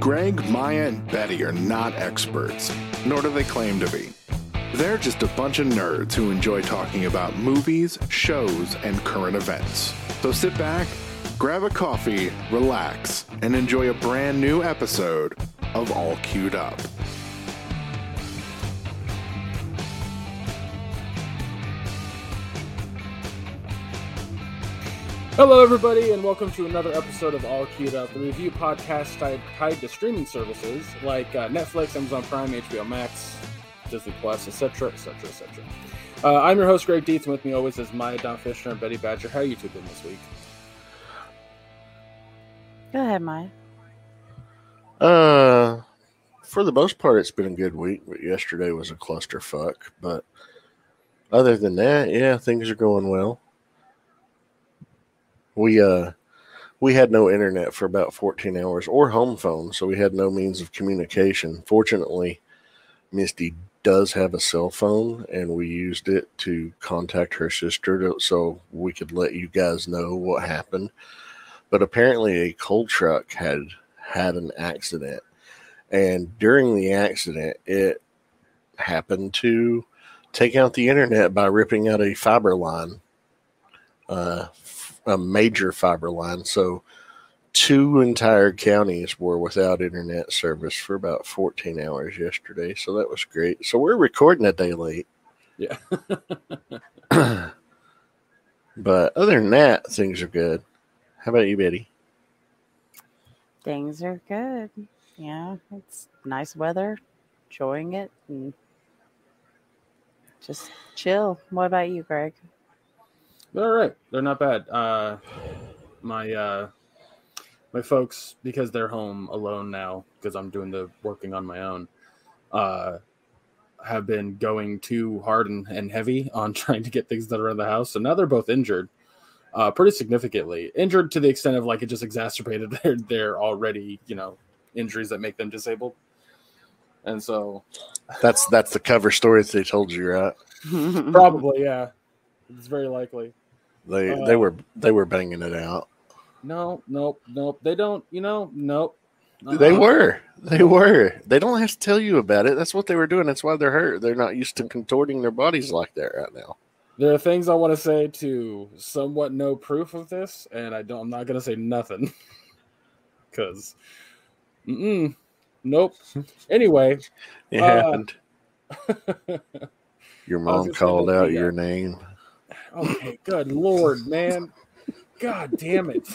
Greg, Maya, and Betty are not experts, nor do they claim to be. They're just a bunch of nerds who enjoy talking about movies, shows, and current events. So sit back, grab a coffee, relax, and enjoy a brand new episode of All Queued Up. Hello, everybody, and welcome to another episode of All Queued Up, the review podcast tied, tied to streaming services like uh, Netflix, Amazon Prime, HBO Max, Disney Plus, etc., etc., etc. I'm your host, Greg Dietz, and with me always is Maya Don Fisher and Betty Badger. How are you two doing this week? Go ahead, Maya. Uh, for the most part, it's been a good week. But yesterday was a clusterfuck. But other than that, yeah, things are going well. We uh, we had no internet for about fourteen hours or home phone, so we had no means of communication. Fortunately, Misty does have a cell phone, and we used it to contact her sister, to, so we could let you guys know what happened. But apparently, a coal truck had had an accident, and during the accident, it happened to take out the internet by ripping out a fiber line, uh, a major fiber line. So, two entire counties were without internet service for about 14 hours yesterday. So, that was great. So, we're recording a day late. Yeah. but other than that, things are good. How about you, Betty? Things are good. Yeah, it's nice weather, enjoying it, and just chill. What about you, Greg? They're all right. They're not bad. Uh, my uh, my folks, because they're home alone now, because I'm doing the working on my own, uh, have been going too hard and, and heavy on trying to get things done around the house. So now they're both injured, uh, pretty significantly. Injured to the extent of like it just exacerbated their their already you know injuries that make them disabled. And so That's that's the cover story that they told you, right? probably yeah, it's very likely. They Uh, they were they were banging it out. No, nope, nope. They don't. You know, nope. They Uh-uh. were. They were. They don't have to tell you about it. That's what they were doing. That's why they're hurt. They're not used to contorting their bodies like that right now. There are things I want to say to somewhat no proof of this, and I don't. I'm not gonna say nothing because, nope. Anyway, It Uh, happened. Your mom called out your name. Okay. Good lord, man. God damn it.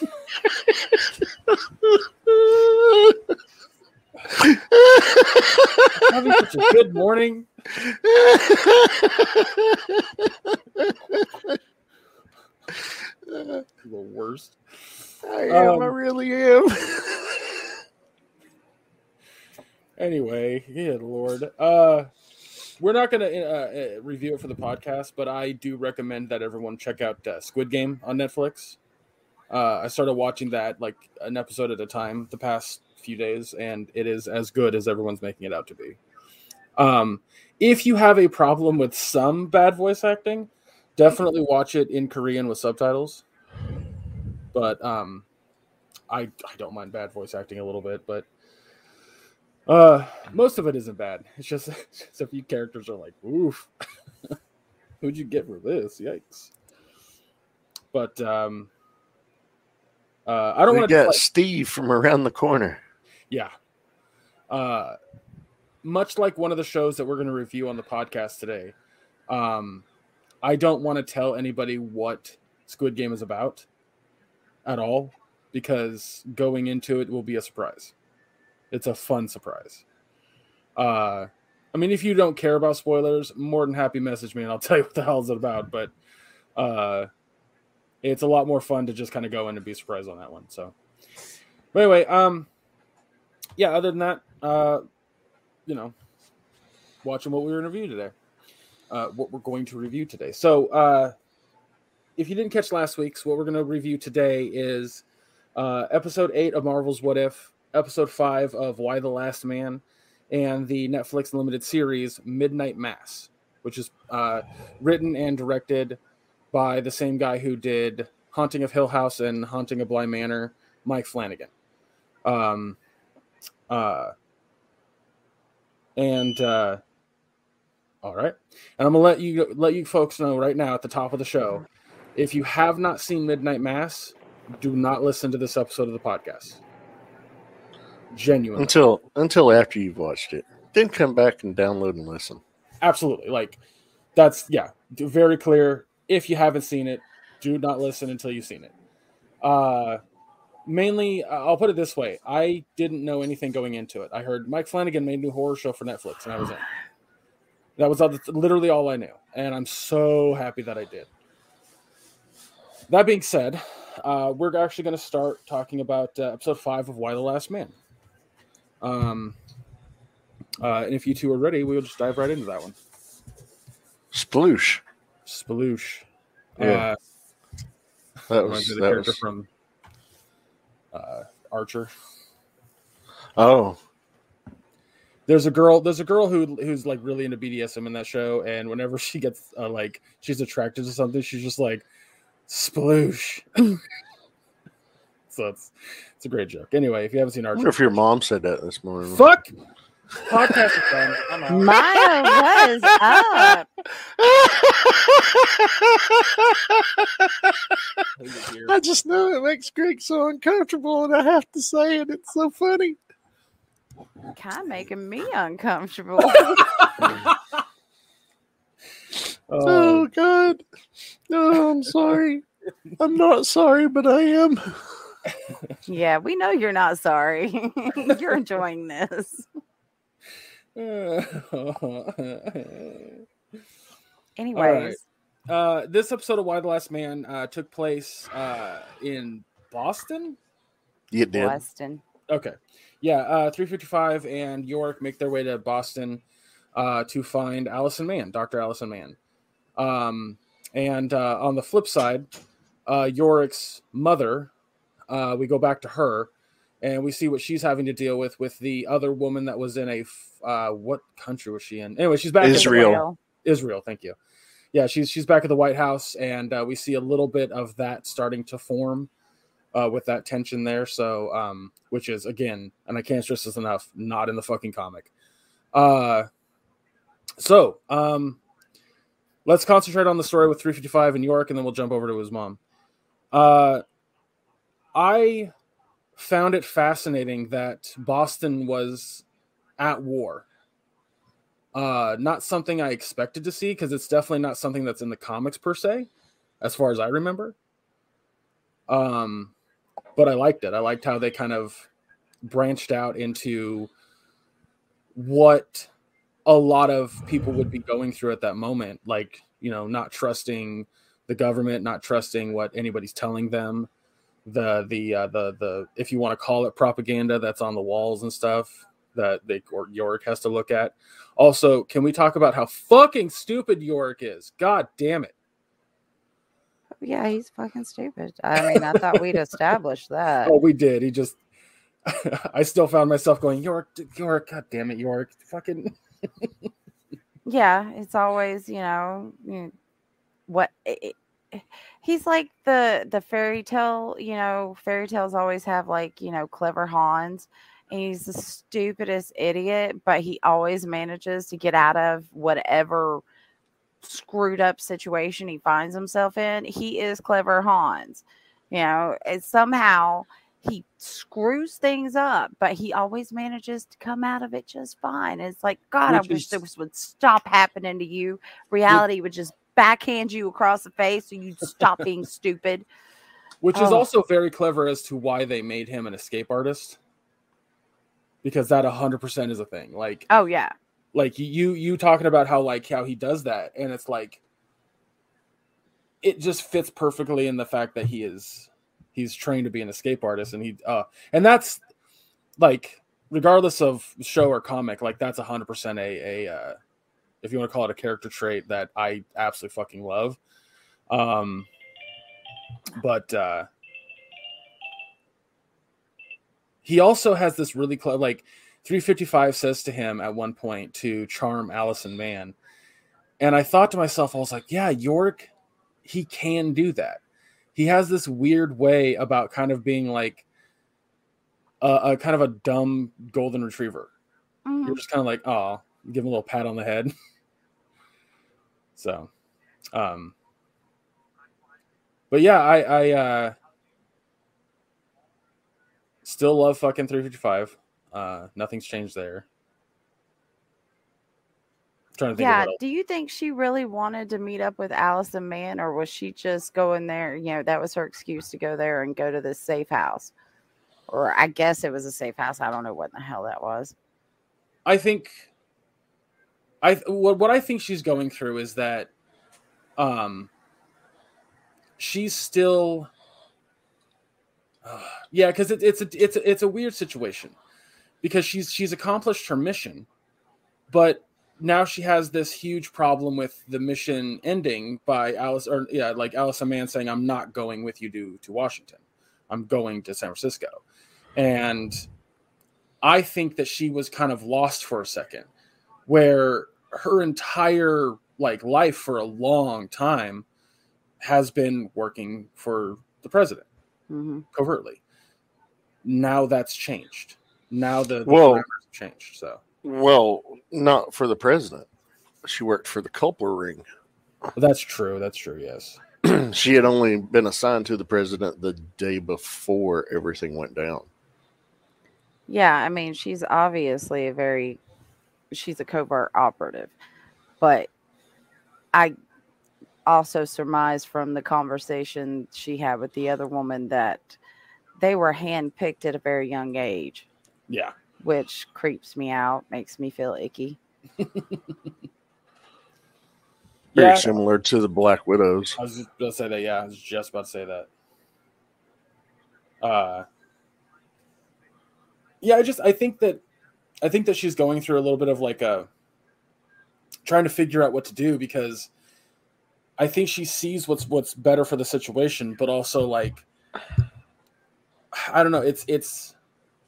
Having such a good morning. The worst. I am. I Um, really am. Anyway, good lord. Uh, we're not gonna uh, uh, review it for the podcast, but I do recommend that everyone check out uh, Squid Game on Netflix. Uh, I started watching that like an episode at a time the past few days, and it is as good as everyone's making it out to be. Um, if you have a problem with some bad voice acting, definitely watch it in Korean with subtitles. But um, I I don't mind bad voice acting a little bit, but uh, most of it isn't bad. It's just, it's just a few characters are like, oof, who'd you get for this? Yikes! But um, uh, I don't want to get Steve from around the corner. Yeah. Uh, much like one of the shows that we're going to review on the podcast today, um, I don't want to tell anybody what Squid Game is about at all because going into it will be a surprise. It's a fun surprise. Uh, I mean, if you don't care about spoilers, more than happy message me and I'll tell you what the hell is it about. But uh, it's a lot more fun to just kind of go in and be surprised on that one. So, but anyway, um, yeah. Other than that, uh, you know, watching what we were going to review today, uh, what we're going to review today. So, uh, if you didn't catch last week's, what we're going to review today is uh, episode eight of Marvel's What If, episode five of Y the Last Man, and the Netflix limited series Midnight Mass, which is uh, written and directed by the same guy who did Haunting of Hill House and Haunting of Bly Manor, Mike Flanagan. Um, Uh, and uh, all right, and I'm gonna let you let you folks know right now at the top of the show. If you have not seen Midnight Mass, do not listen to this episode of the podcast. Genuinely, until until after you've watched it. Then come back and download and listen. absolutely. Like that's yeah, very clear. If you haven't seen it, do not listen until you've seen it. Uh, mainly, I'll put it this way: I didn't know anything going into it. I heard Mike Flanagan made a new horror show for Netflix, and I was in. That was all, literally all I knew, and I'm so happy that I did. That being said, uh, we're actually going to start talking about uh, episode five of Y the Last Man. Um, uh, and if you two are ready, we'll just dive right into that one. Sploosh. Sploosh. Yeah. Uh, That was the that character was. from uh, Archer. Oh, There's a girl. There's a girl who who's like really into BDSM in that show, and whenever she gets uh, like she's attracted to something, she's just like sploosh. so it's it's a great joke. Anyway, if you haven't seen I wonder if your mom said that this morning. fuck podcast is done. I'm out. Maya, what is up? Leave it here. I just know it makes Greg so uncomfortable, and I have to say it. It's so funny. Kind of making me uncomfortable. Oh, Oh God! No, I'm sorry. I'm not sorry, but I am. Yeah, we know you're not sorry. you're enjoying this. Anyways, uh, this episode of Y the Last Man uh, took place uh, in Boston. You did. Weston. Okay. Yeah, uh, 355 and York make their way to Boston uh, to find Allison Mann, Dr. Allison Mann. Um, and uh, on the flip side, uh, Yorick's mother, uh, we go back to her and we see what she's having to deal with with the other woman that was in a, uh, what country was she in? Anyway, she's back Israel. Israel. Thank you. Yeah, she's she's back at the White House, and uh, we see a little bit of that starting to form uh, with that tension there. So, um, which is again, and I can't stress this enough, not in the fucking comic. Uh, so, um, let's concentrate on the story with 355 in York, and then we'll jump over to his mom. Uh, I found it fascinating that Boston was at war. Uh not something i expected to see because it's definitely not something that's in the comics per se as far as i remember. Um but i liked it. I liked how they kind of branched out into what a lot of people would be going through at that moment like you know not trusting the government not trusting what anybody's telling them the the uh, the the if you want to call it propaganda that's on the walls and stuff that they or York has to look at. Also, can we talk about how fucking stupid York is? God damn it. Yeah, he's fucking stupid. I mean, I thought we'd established that. Oh, we did. He just I still found myself going, York, York, god damn it, York. Fucking Yeah, it's always, you know, you what it- he's like the the fairy tale, you know, fairy tales always have like, you know, clever Hans. And he's the stupidest idiot, but he always manages to get out of whatever screwed up situation he finds himself in. He is clever Hans. You know, and somehow he screws things up, but he always manages to come out of it just fine. It's like, God, Which I wish is- this would stop happening to you. Reality would just backhand you across the face so you'd stop being stupid. which is Oh. also very clever as to why they made him an escape artist. Because that 100% is a thing. Like Oh, yeah. like you you talking about how like how he does that and it's like it just fits perfectly in the fact that he is he's trained to be an escape artist and he uh and that's like regardless of show or comic like that's 100% a a uh if you want to call it a character trait that I absolutely fucking love um but uh he also has this really clever like 355 says to him at one point to charm Allison Mann. And I thought to myself, I was like, yeah, York, he can do that. He has this weird way about kind of being like, a, a kind of a dumb golden retriever. Mhm. You're just kind of like, oh, give him a little pat on the head. so, um, but yeah, I, I, uh, still love fucking 355. Uh, nothing's changed there. trying to think Yeah. Do you think she really wanted to meet up with Allison Mann, or was she just going there? You know, that was her excuse to go there and go to this safe house. Or I guess it was a safe house. I don't know what the hell that was. I think I what what I think she's going through is that um she's still uh, yeah because it, it's a it's a, it's a weird situation because she's she's accomplished her mission but now she has this huge problem with the mission ending by Alice or yeah like Allison Mann saying I'm not going with you to to Washington. I'm going to San Francisco. And I think that she was kind of lost for a second, where her entire like life for a long time has been working for the president hmm covertly. Now that's changed. Now the, the Well- have changed. So Well, not for the president. She worked for the Culper Ring. that's true. That's true. Yes. she had only been assigned to the president the day before everything went down. Yeah, I mean, she's obviously a very she's a covert operative. But I also surmise from the conversation she had with the other woman that they were handpicked at a very young age, Yeah. which creeps me out, makes me feel icky. Very Yeah. similar to the Black Widows. I was just about to say that. Yeah, I was just about to say that. Uh, yeah, I just I think that I think that she's going through a little bit of like a trying to figure out what to do because I think she sees what's what's better for the situation, but also like I don't know. It's it's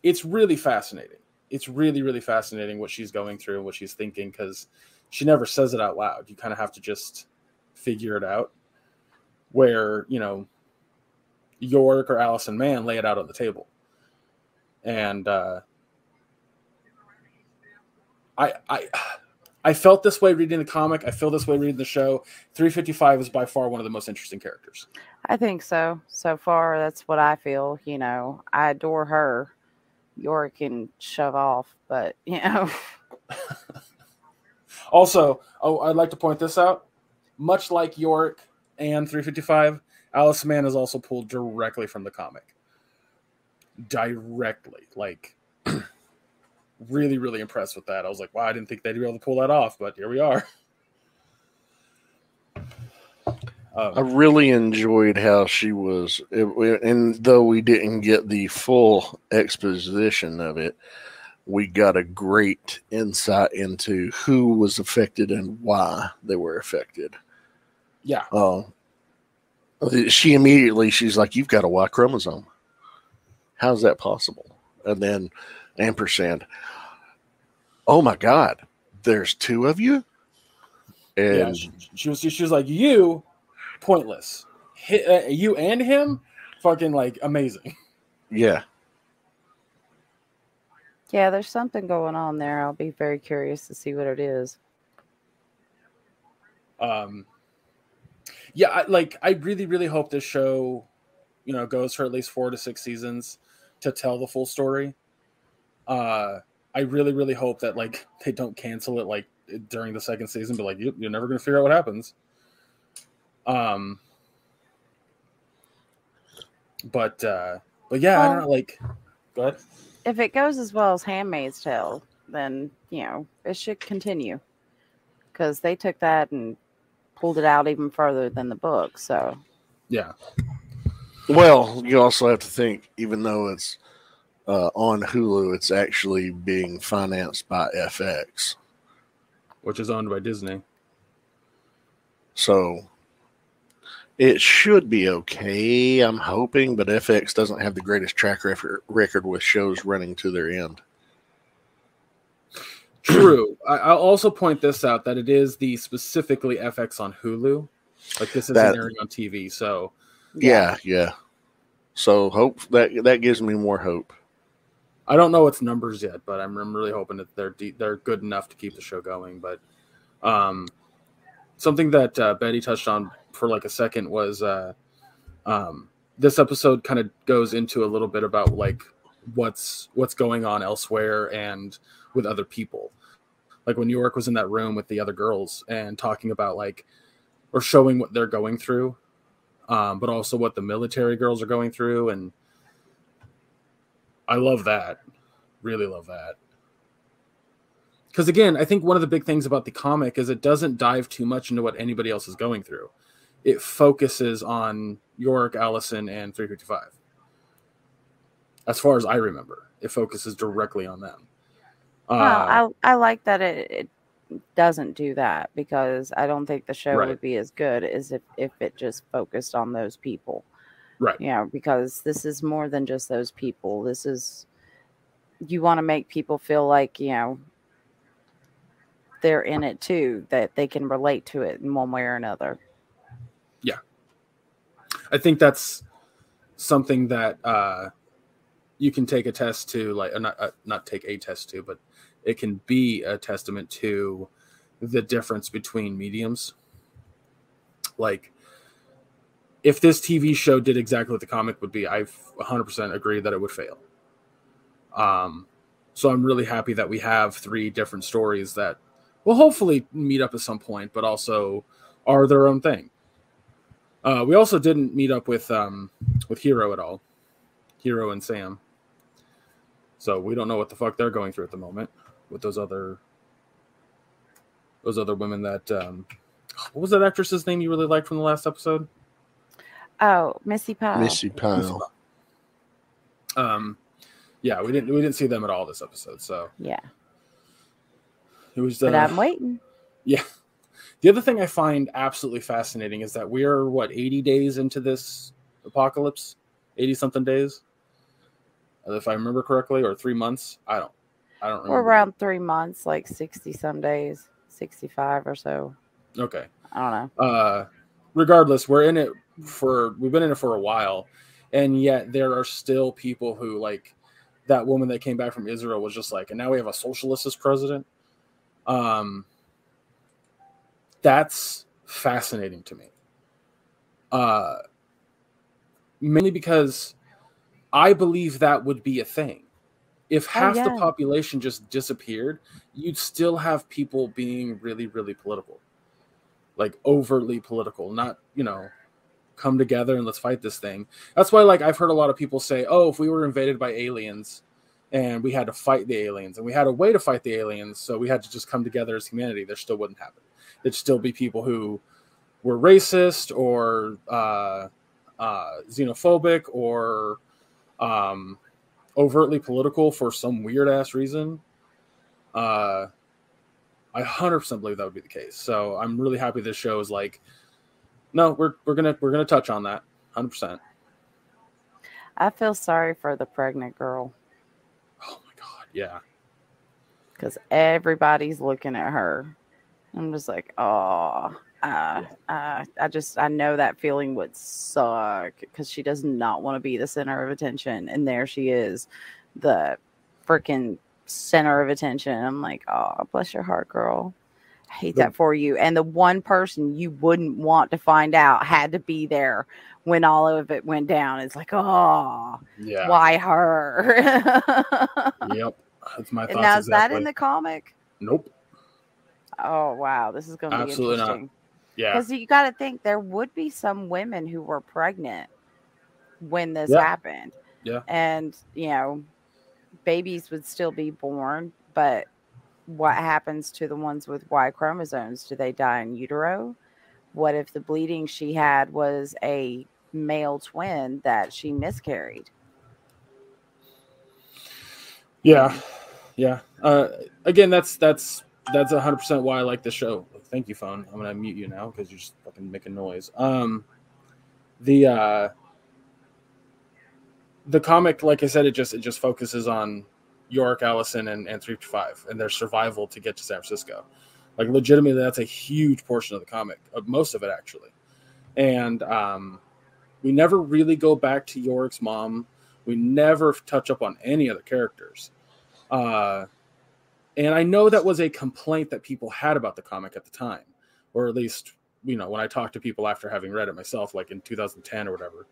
it's really fascinating. It's really really fascinating what she's going through and what she's thinking because she never says it out loud. You kind of have to just figure it out. Where you know York or Allison Mann lay it out on the table, and uh, I I I felt this way reading the comic. I feel this way reading the show. 355 is by far one of the most interesting characters. I think so. So far, that's what I feel. You know, I adore her. York can shove off, but you know, Also, oh, I'd like to point this out. Much like York and 355, Alice Mann is also pulled directly from the comic. Directly. Like, really, really impressed with that. I was like, wow, I didn't think they'd be able to pull that off, but here we are. I Um, really enjoyed how she was, it, and though we didn't get the full exposition of it, we got a great insight into who was affected and why they were affected. yeah. Uh, she immediately she's like, "You've got a Y chromosome. How's that possible?" And then ampersand. Oh my God! There's two of you. yeah And she, she was she was like, you, pointless. Hi- uh, you and him, fucking like amazing. yeah, yeah, there's something going on there. I'll be very curious to see what it is. um yeah I, like i really really hope this show you know goes for at least four to six seasons to tell the full story uh i really really hope that like they don't cancel it like during the second season but like you, you're never gonna figure out what happens. Um but uh but yeah i don't know like but If it goes as well as Handmaid's Tale, then you know it should continue. Because they took that and pulled it out even further than the book. So. Yeah. Well, you also have to think, even though it's uh, on Hulu, it's actually being financed by FX. which is owned by disney So it should be okay, I'm hoping, but FX doesn't have the greatest track record, with shows running to their end. True. I'll also point this out that it is the specifically FX on Hulu. Like this isn't That- airing on TV, so Yeah, yeah. So hope that that gives me more hope. I don't know its numbers yet, but I'm, I'm really hoping that they're de- they're good enough to keep the show going. But um, something that uh, Betty touched on for like a second was uh, um, this episode kind of goes into a little bit about like what's what's going on elsewhere and with other people. Like when New York was in that room with the other girls and talking about like or showing what they're going through, um, but also what the military girls are going through and I love that. Really love that. Because again, I think one of the big things about the comic is it doesn't dive too much into what anybody else is going through. It focuses on York, Allison, and 355. As far as I remember, it focuses directly on them. Well, Uh, I I like that it, it doesn't do that because I don't think the show Right. would be as good as if if it just focused on those people. Right. You know, because this is more than just those people. This is you want to make people feel like you know they're in it too, that they can relate to it in one way or another. Yeah. I think that's something that uh, you can take a test to, like, uh, not uh, not take a test to, but it can be a testament to the difference between mediums. Like, if this TV show did exactly what the comic would be, I 100% agree that it would fail. Um, so I'm really happy that we have three different stories that will hopefully meet up at some point, but also are their own thing. Uh, we also didn't meet up with um, with Hero at all, Hero and Sam. So we don't know what the fuck they're going through at the moment with those other those other women that um, what was that actress's name you really liked from the last episode? Oh, Missy Pyle. Missy Pyle. Um, yeah, we didn't we didn't see them at all this episode. So Yeah, it was. but uh, I'm waiting. Yeah. The other thing I find absolutely fascinating is that we are what 80 days into this apocalypse, 80 something days, if I remember correctly, or three months. I don't, I don't We're around three months, like sixty some days, sixty five or so. Okay. I don't know. Uh, regardless, we're in it for we've been in it for a while, and yet there are still people who like that woman that came back from Israel was just like, and now we have a socialist as president. Um, that's fascinating to me. Uh, mainly because I believe that would be a thing. If Oh, half the population just disappeared, you'd still have people being really, really political, like overtly political, not, you know, come together and let's fight this thing. That's why, like, I've heard a lot of people say, oh, if we were invaded by aliens and we had to fight the aliens and we had a way to fight the aliens, so we had to just come together as humanity, there still wouldn't happen. There'd still be people who were racist or uh, uh, xenophobic or um, overtly political for some weird ass reason. Uh, I 100% believe that would be the case. So I'm really happy this show is like, no, we're we're gonna we're gonna touch on that 100%. I feel sorry for the pregnant girl Oh my god, yeah, because everybody's looking at her. I'm just like, oh, uh, uh, I just I know that feeling would suck because she does not want to be the center of attention, and there she is, the freaking center of attention. I'm like, oh, bless your heart, girl. I hate that for you. And the one person you wouldn't want to find out had to be there when all of it went down. It's like, oh, yeah, why her? yep. That's my and thoughts. now is that in the comic? Nope. Oh wow, this is going to be Absolutely not. interesting. Yeah, Because you got to think there would be some women who were pregnant when this Yeah. happened. Yeah. And, you know, babies would still be born, but what happens to the ones with Y chromosomes? Do they die in utero? What if the bleeding she had was a male twin that she miscarried? yeah, yeah. Uh, again, that's that's that's 100 percent why I like the show. Thank you, phone. I'm gonna mute you now because you're just fucking making noise. Um, the uh, the comic, like I said, it just it just focuses on York, Allison, and and three five and their survival to get to San Francisco. Like legitimately, that's a huge portion of the comic, of most of it actually. And um, we never really go back to York's mom. We never touch up on any other characters. Uh, and I know that was a complaint that people had about the comic at the time, or at least, you know, when I talked to people after having read it myself, like in 2010 or whatever.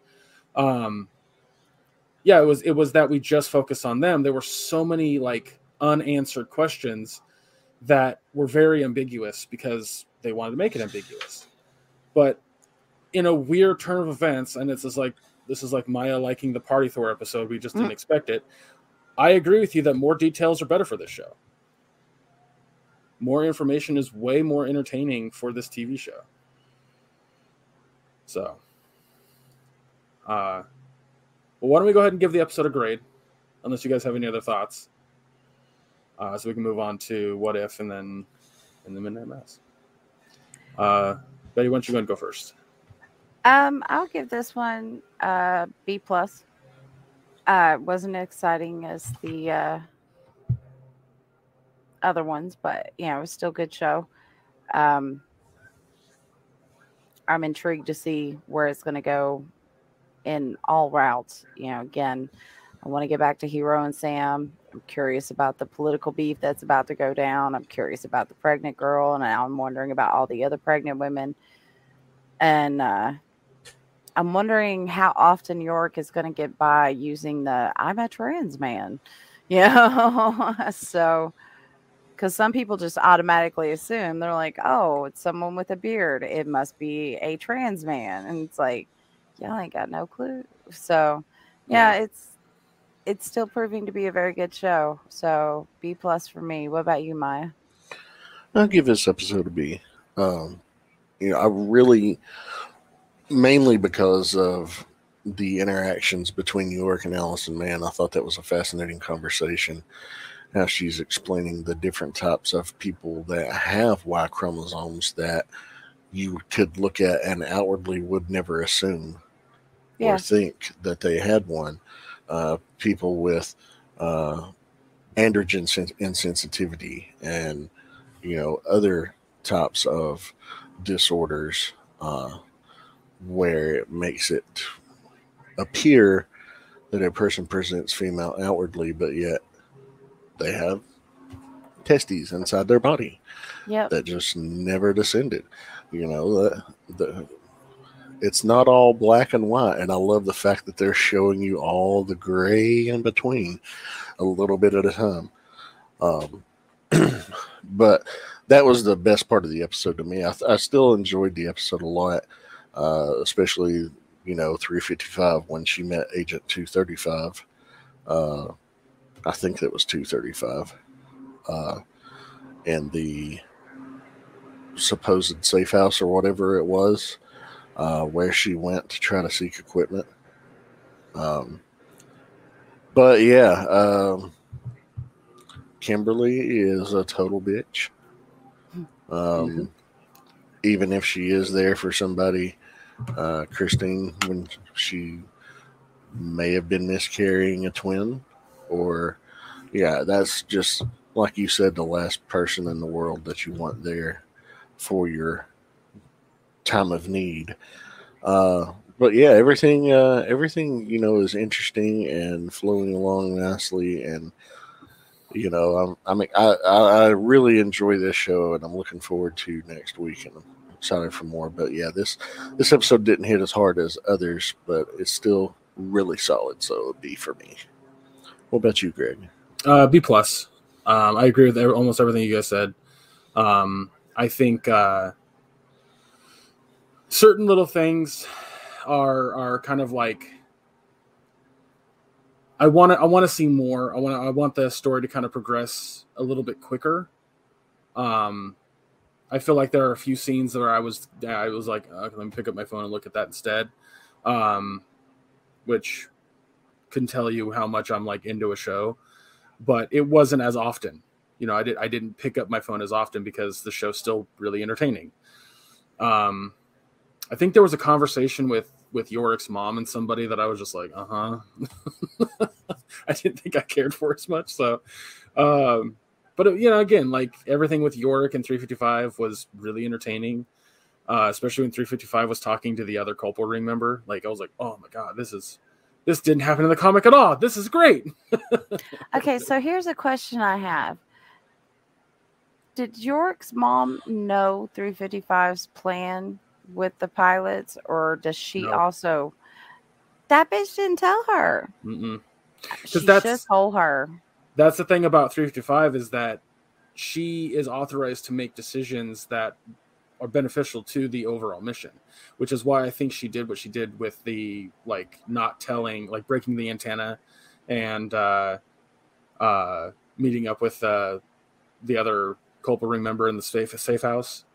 Um, yeah, it was it was that we just focused on them. There were so many like unanswered questions that were very ambiguous because they wanted to make it ambiguous. But in a weird turn of events, and it's just like this is like Maya liking the Party Thor episode, we just didn't mm. expect it. I agree with you that more details are better for this show. More information is way more entertaining for this TV show. So, uh, why don't we go ahead and give the episode a grade, unless you guys have any other thoughts, uh, so we can move on to what if and then and the midnight mass. Uh, Betty, why don't you go and go first? Um, I'll give this one uh, B plus. Uh, wasn't exciting as the uh, other ones, but know, it was still a good show. Um, I'm intrigued to see where it's going to go in all routes. You know, again, I want to get back to Hero and Sam. I'm curious about the political beef that's about to go down. I'm curious about the pregnant girl, and I'm wondering about all the other pregnant women. And uh, I'm wondering how often York is going to get by using the "I'm a trans man," you know. so, because some people just automatically assume they're like, "Oh, it's someone with a beard. It must be a trans man," and it's like, y'all ain't got no clue. So, yeah, yeah. it's it's still proving to be a very good show. So B plus for me. What about you, Maya? I'll give this episode a B. Um, you know, I really mainly because of the interactions between York and Allison Mann. I thought that was a fascinating conversation. How she's explaining the different types of people that have Y chromosomes that you could look at and outwardly would never assume yeah. or think that they had one. Uh, people with uh, androgen insensitivity and you know other types of disorders uh, where it makes it appear that a person presents female outwardly, but yet they have testes inside their body yep. that just never descended. You know, the, the it's not all black and white, and I love the fact that they're showing you all the gray in between, a little bit at a time. Um, but that was the best part of the episode to me. I, I still enjoyed the episode a lot, uh, especially you know 355 when she met Agent 235. Uh, I think that was 235, uh, and the supposed safe house or whatever it was uh, where she went to try to seek equipment. Um, but yeah, um, Kimberly is a total bitch. Um, mm-hmm. Even if she is there for somebody, uh, Christine, when she may have been miscarrying a twin, or yeah, that's just like you said, the last person in the world that you want there for your time of need. Uh, but yeah, everything uh, everything you know is interesting and flowing along nicely, and you know I'm I mean I I really enjoy this show, and I'm looking forward to next week, and I'm excited for more. But yeah, this this episode didn't hit as hard as others, but it's still really solid, so B for me. What about you, Greg? Uh, B plus. Um, I agree with almost everything you guys said. Um, I think uh, certain little things are are kind of like I want to I want to see more. I want I want the story to kind of progress a little bit quicker. Um, I feel like there are a few scenes where I was I was like, let me pick up my phone and look at that instead, um, which can tell you how much I'm like into a show, but it wasn't as often. You know, I did I didn't pick up my phone as often because the show's still really entertaining. Um, I think there was a conversation with with Yorick's mom and somebody that I was just like, uh huh. I didn't think I cared for as much. So, um, but you know, again, like everything with Yorick and 355 was really entertaining. Uh, especially when 355 was talking to the other Culper Ring member. Like I was like, oh my god, this is this didn't happen in the comic at all. This is great. Okay, so here's a question I have. Did York's mom know 355's plan with the pilots, or does she No. also? That bitch didn't tell her. She that's- just told her. That's the thing about 355 is that she is authorized to make decisions that are beneficial to the overall mission, which is why I think she did what she did with the like not telling, like breaking the antenna and uh, uh, meeting up with uh, the other Culper Ring member in the safe safe house,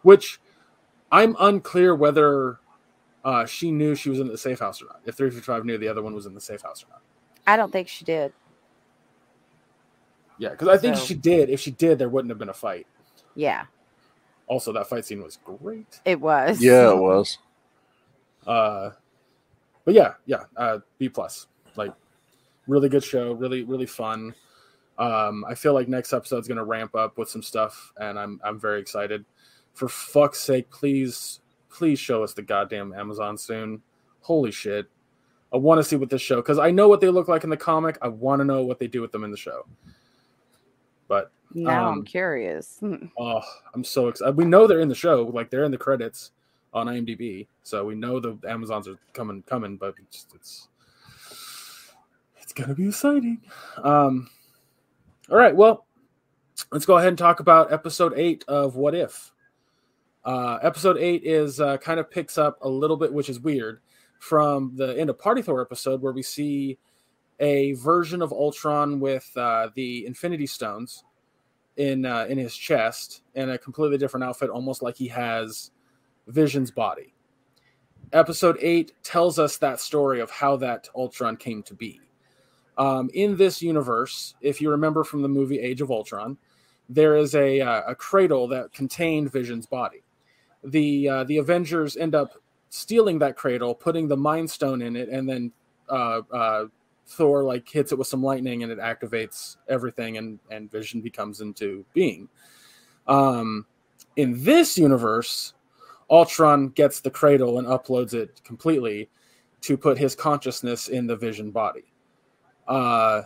which I'm unclear whether uh, she knew she was in the safe house or not. If 355 knew the other one was in the safe house or not. I don't think she did. Yeah, because I think So- she did. If she did, there wouldn't have been a fight. Yeah, Also, that fight scene was great. it was. Yeah, it was. Uh, but yeah, yeah, uh, B plus. Like, really good show. Really, really fun. Um, I feel like next episode's gonna ramp up with some stuff, and I'm I'm very excited. For fuck's sake, please, please show us the goddamn Amazon soon. Holy shit! I want to see what this show because I know what they look like in the comic. I want to know what they do with them in the show. But Now Um, I'm curious. Oh, I'm so excited. We know they're in the show, like they're in the credits on IMDb, so we know the Amazons are coming, coming. But it's it's, it's gonna be exciting. Um, all right, well, let's go ahead and talk about episode eight of What If. Uh, episode eight is uh, kind of picks up a little bit, which is weird, from the end of Party Thor episode where we see a version of Ultron with uh, the Infinity Stones in uh, in his chest and a completely different outfit, almost like he has Vision's body. Episode eight tells us that story of how that Ultron came to be. Um, in this universe, if you remember from the movie Age of Ultron, there is a uh, a cradle that contained Vision's body. The uh, the Avengers end up stealing that cradle, putting the Mind Stone in it, and then uh, uh, Thor like hits it with some lightning and it activates everything and and Vision becomes into being. Um, in this universe, Ultron gets the cradle and uploads it completely to put his consciousness in the Vision body. Uh,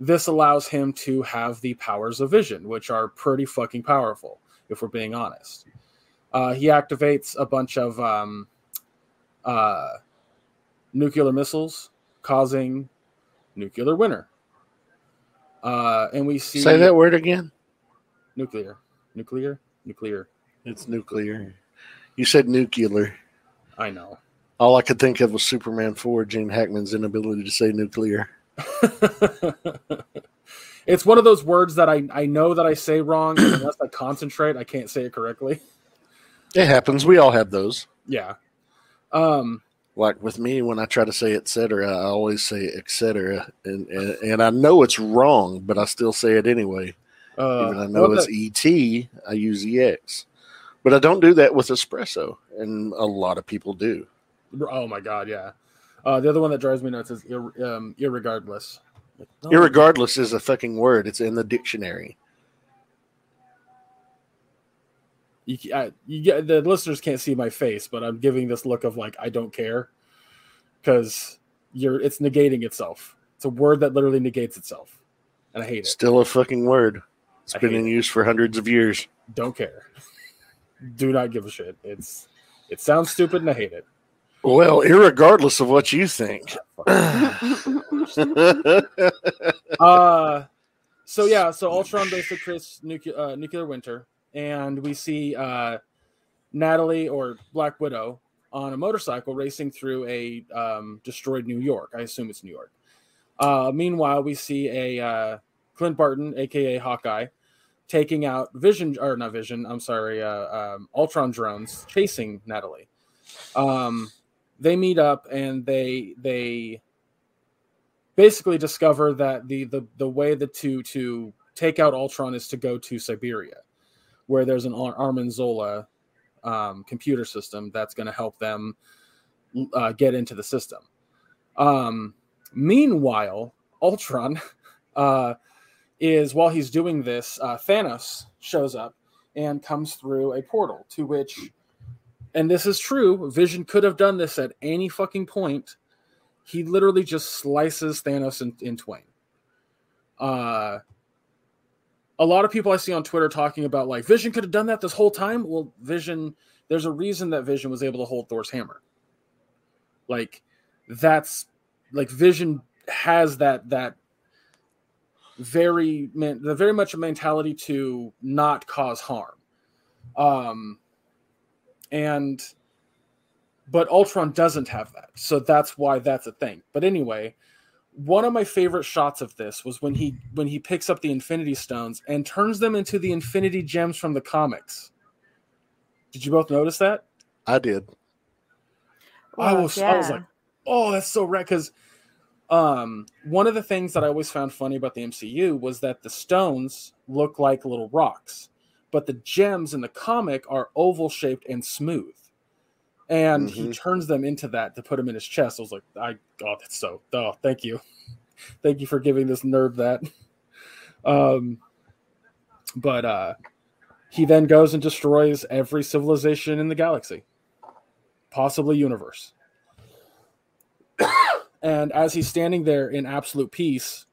this allows him to have the powers of Vision, which are pretty fucking powerful, if we're being honest. Uh, he activates a bunch of um, uh, nuclear missiles, causing nuclear winter. Uh, and we see Say that word again. nuclear, nuclear, nuclear. It's nuclear. You said nuclear. I know. All I could think of was Superman 4, Gene Hackman's inability to say nuclear. it's one of those words that I, I know that I say wrong, and unless I concentrate, I can't say it correctly. It happens. We all have those. Yeah. Um, Like with me, when I try to say et cetera, I always say et cetera. And, and, and I know it's wrong, but I still say it anyway. uh, Even I know what it's the- ET, I use EX. But I don't do that with espresso, and a lot of people do. oh my god, yeah. Uh, the other one that drives me nuts is ir- um, irregardless. Like, no, Irregardless is a fucking word. It's in the dictionary. You, I, you get the listeners can't see my face, but I'm giving this look of like I don't care because you're it's negating itself. It's a word that literally negates itself, and I hate it. Still a fucking word. It's I been in it. use for hundreds of years. Don't care. Do not give a shit. It's it sounds stupid and I hate it. Well, irregardless of what you think. Uh so yeah, so Ultron basically creates nuclear uh, nuclear winter, and we see uh, Natalie or Black Widow on a motorcycle racing through a um, destroyed New York. I assume it's New York. Uh, meanwhile, we see a uh, Clint Barton, aka Hawkeye, taking out Vision or not Vision. I'm sorry, uh, um, Ultron drones chasing Natalie. Um, they meet up and they they basically discover that the the the way the to to take out Ultron is to go to Siberia, where there's an Ar- Armin Zola um, computer system that's going to help them uh, get into the system. Um, meanwhile, Ultron uh, is while he's doing this, uh, Thanos shows up and comes through a portal to which, and this is true, Vision could have done this at any fucking point he literally just slices Thanos in, in twain. Uh, a lot of people I see on Twitter talking about like Vision could have done that this whole time. Well, Vision, there's a reason that Vision was able to hold Thor's hammer. Like that's like Vision has that that very the very much a mentality to not cause harm. Um, and but Ultron doesn't have that, so that's why that's a thing. But anyway, one of my favorite shots of this was when he when he picks up the Infinity Stones and turns them into the Infinity Gems from the comics. Did you both notice that? I did. I was I was like, oh, that's so right because um, one of the things that I always found funny about the MCU was that the stones look like little rocks, but the gems in the comic are oval shaped and smooth. And mm-hmm. he turns them into that to put them in his chest. I was like, I oh, that's so oh, thank you. thank you for giving this nerd that. Um but uh he then goes and destroys every civilization in the galaxy, possibly universe. And as he's standing there in absolute peace,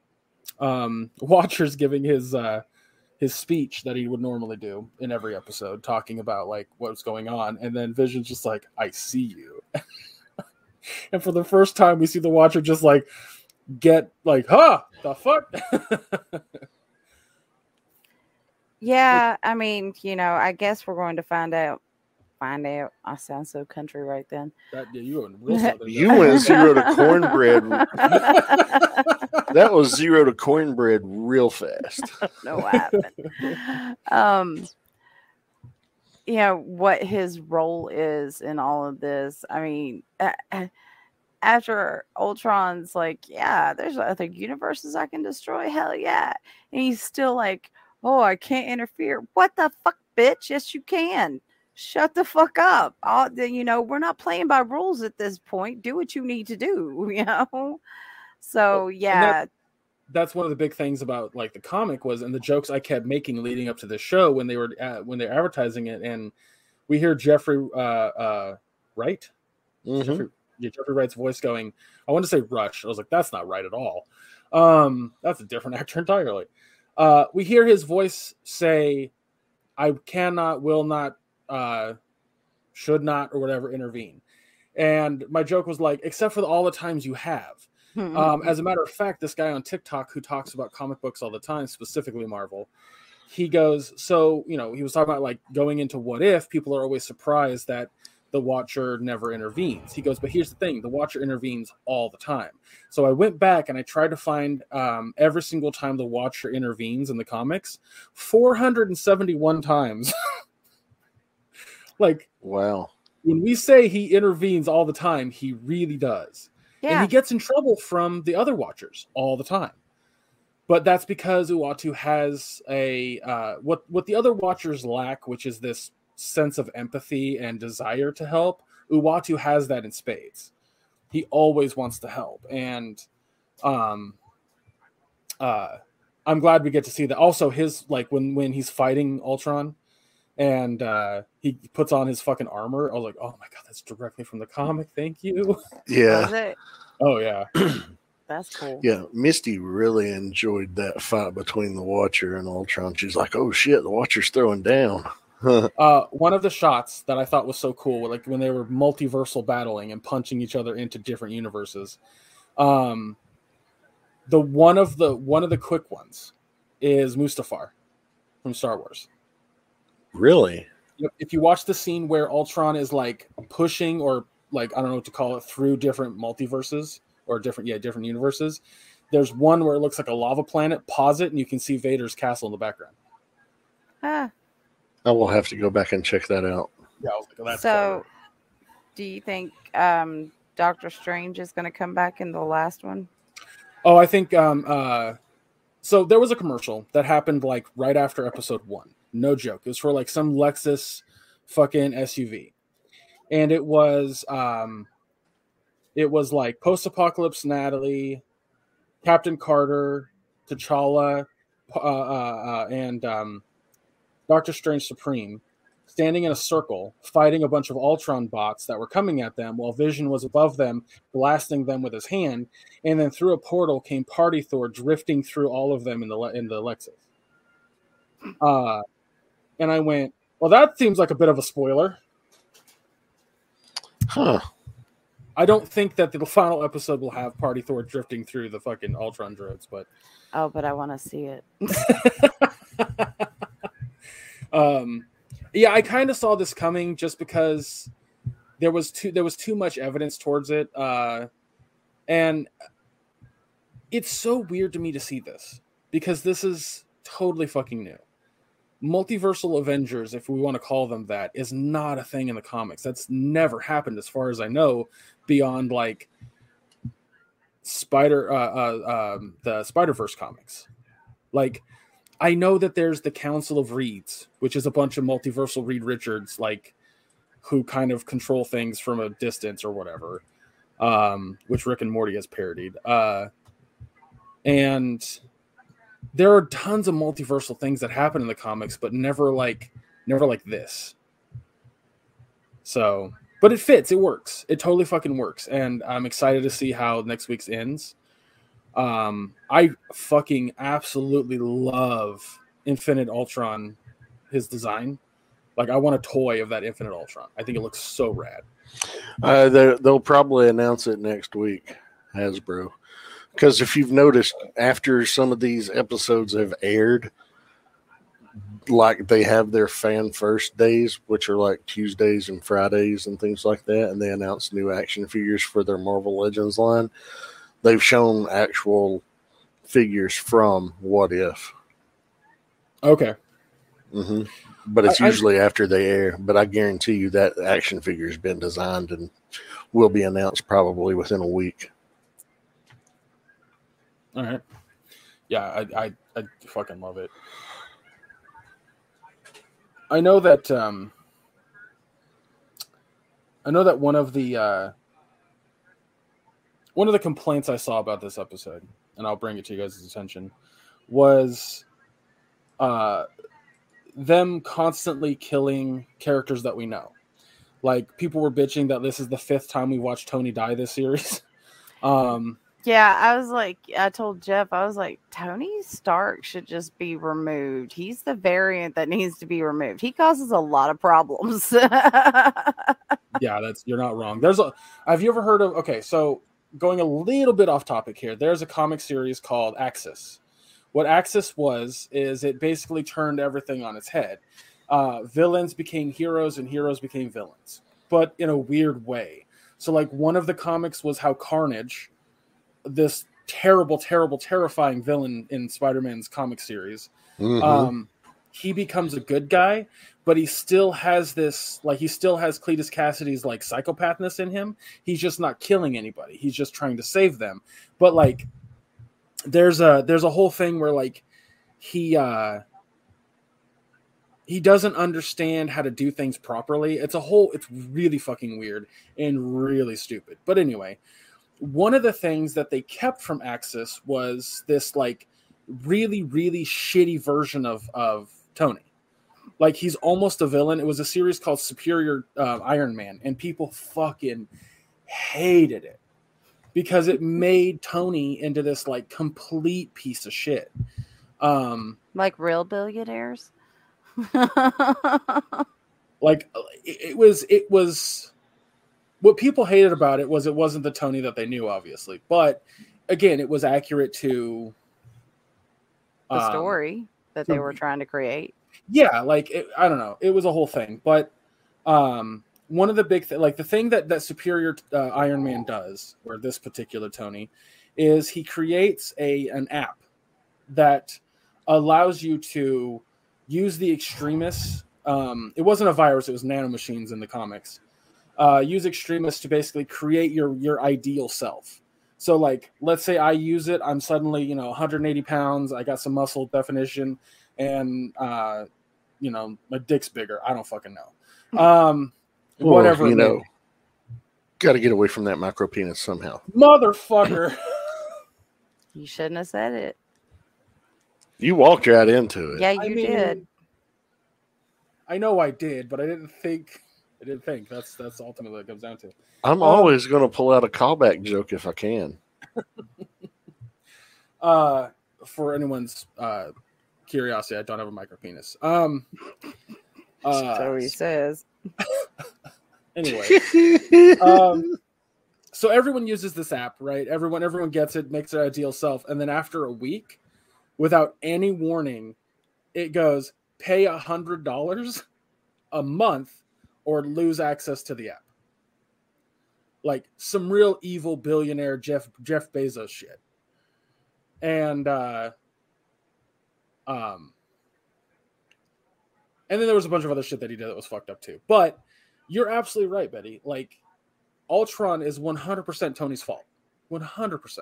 um, Watcher's giving his uh, his speech that he would normally do in every episode, talking about like what's going on, and then Vision's just like, "I see you," and for the first time, we see the Watcher just like get like, "Huh, the fuck." yeah, I mean, you know, I guess we're going to find out find out. I sound so country right then. That, yeah, you went real You went zero to cornbread. that was zero to cornbread real fast. no, what happened. um, you know what his role is in all of this. I mean, after Ultron's like, yeah, there's other universes I can destroy. Hell yeah, and he's still like, oh, I can't interfere. What the fuck, bitch? Yes, you can shut the fuck up. All, you know, we're not playing by rules at this point. Do what you need to do, you know? So, yeah. That, that's one of the big things about like the comic was and the jokes I kept making leading up to the show when they were uh, when they're advertising it and we hear Jeffrey uh uh Wright mm-hmm. Jeffrey, yeah, Jeffrey Wright's voice going I want to say Rush I was like that's not right at all um that's a different actor entirely uh we hear his voice say I cannot will not uh, should not or whatever intervene. And my joke was like, except for the, all the times you have. um, as a matter of fact, this guy on TikTok who talks about comic books all the time, specifically Marvel, he goes, so you know, he was talking about like going into what if people are always surprised that the Watcher never intervenes. He goes, but here's the thing: the Watcher intervenes all the time. So I went back and I tried to find um, every single time the Watcher intervenes in the comics, 471 times. Like, wow. When we say he intervenes all the time, he really does. Yeah. And he gets in trouble from the other watchers all the time. But that's because Uatu has a uh, what what the other watchers lack, which is this sense of empathy and desire to help. Uatu has that in spades. He always wants to help, and um, uh, I'm glad we get to see that. Also, his like when when he's fighting Ultron, and uh, he puts on his fucking armor. I was like, oh my god, that's directly from the comic. Thank you. Yeah. Oh yeah. that's cool. Yeah, Misty really enjoyed that fight between the Watcher and Ultron. She's like, oh shit, the Watcher's throwing down. uh, one of the shots that I thought was so cool, like when they were multiversal battling and punching each other into different universes. Um, the one of the one of the quick ones is Mustafar from Star Wars. Really? If you watch the scene where Ultron is like pushing or like I don't know what to call it through different multiverses or different yeah different universes, there's one where it looks like a lava planet. Pause it and you can see Vader's castle in the background. Ah. I will have to go back and check that out. Yeah, like, oh, so. Do you think um, Doctor Strange is going to come back in the last one? Oh, I think um, uh, so. There was a commercial that happened like right after episode one no joke. It was for like some Lexus fucking SUV. And it was um it was like post-apocalypse Natalie, Captain Carter, T'Challa, uh, uh, uh, and um, Doctor Strange Supreme standing in a circle, fighting a bunch of Ultron bots that were coming at them, while Vision was above them, blasting them with his hand. And then through a portal came Party Thor, drifting through all of them in the in the Lexus. Uh, and I went, well, that seems like a bit of a spoiler. Huh. I don't think that the final episode will have Party Thor drifting through the fucking Ultron droids, but oh, but I want to see it. um, yeah, I kind of saw this coming just because there was too there was too much evidence towards it, uh, and it's so weird to me to see this because this is totally fucking new. Multiversal Avengers, if we want to call them that, is not a thing in the comics. That's never happened, as far as I know, beyond like Spider, uh, uh, um, the Spider Verse comics. Like I know that there's the Council of Reeds, which is a bunch of multiversal Reed Richards, like who kind of control things from a distance or whatever, um, which Rick and Morty has parodied. Uh, and there are tons of multiversal things that happen in the comics, but never like never like this. So, but it fits. It works. It totally fucking works, and I'm excited to see how next week's ends. Um, I fucking absolutely love Infinite Ultron, his design. Like, I want a toy of that Infinite Ultron. I think it looks so rad. Uh, they'll probably announce it next week, Hasbro. Because if you've noticed, after some of these episodes have aired, like they have their fan first days, which are like Tuesdays and Fridays and things like that, and they announce new action figures for their Marvel Legends line they've shown actual figures from What If. Okay. Mm-hmm. But it's I, usually I, after they air. But I guarantee you that action figure has been designed and will be announced probably within a week. All right. Yeah, I I, I fucking love it. I know that um I know that one of the uh one of the complaints I saw about this episode, and I'll bring it to you guys' attention, was uh, them constantly killing characters that we know. Like people were bitching that this is the fifth time we watched Tony die this series. um, yeah, I was like, I told Jeff, I was like, Tony Stark should just be removed. He's the variant that needs to be removed. He causes a lot of problems. yeah, that's you're not wrong. There's a. Have you ever heard of? Okay, so going a little bit off topic here, there's a comic series called Axis. What Axis was is it basically turned everything on its head. Uh, villains became heroes and heroes became villains, but in a weird way. So, like, one of the comics was how Carnage, this terrible, terrible, terrifying villain in Spider Man's comic series, mm-hmm. um, he becomes a good guy, but he still has this like he still has Cletus Cassidy's like psychopathness in him. He's just not killing anybody. He's just trying to save them. But like there's a there's a whole thing where like he uh he doesn't understand how to do things properly. It's a whole it's really fucking weird and really stupid. But anyway, one of the things that they kept from Axis was this like really really shitty version of of Tony like he's almost a villain. It was a series called Superior uh, Iron Man, and people fucking hated it because it made Tony into this like complete piece of shit. Um, like real billionaires. like it, it was, it was what people hated about it was it wasn't the Tony that they knew, obviously, but again, it was accurate to the um, story that they were trying to create yeah, like it, I don't know, it was a whole thing. But um, one of the big th- like the thing that that Superior uh, Iron Man does, or this particular Tony, is he creates a an app that allows you to use the Extremis. Um, it wasn't a virus; it was nanomachines in the comics. Uh, use Extremis to basically create your your ideal self. So, like, let's say I use it, I'm suddenly, you know, 180 pounds, I got some muscle definition, and uh, you know my dick's bigger. I don't fucking know. Um, well, whatever you know. Got to get away from that micro penis somehow, motherfucker. you shouldn't have said it. You walked right into it. Yeah, you I mean, did. I know I did, but I didn't think. I didn't think. That's that's ultimately what it comes down to. I'm Um, always going to pull out a callback joke if I can. Uh, for anyone's uh, curiosity, I don't have a micro penis. Um. Uh, so he says. anyway, um, so everyone uses this app, right? Everyone, everyone gets it, makes their ideal self, and then after a week, without any warning, it goes pay a hundred dollars a month or lose access to the app. Like some real evil billionaire Jeff Jeff Bezos shit. And uh um and then there was a bunch of other shit that he did that was fucked up too. But you're absolutely right, Betty. Like Ultron is 100% Tony's fault. 100%.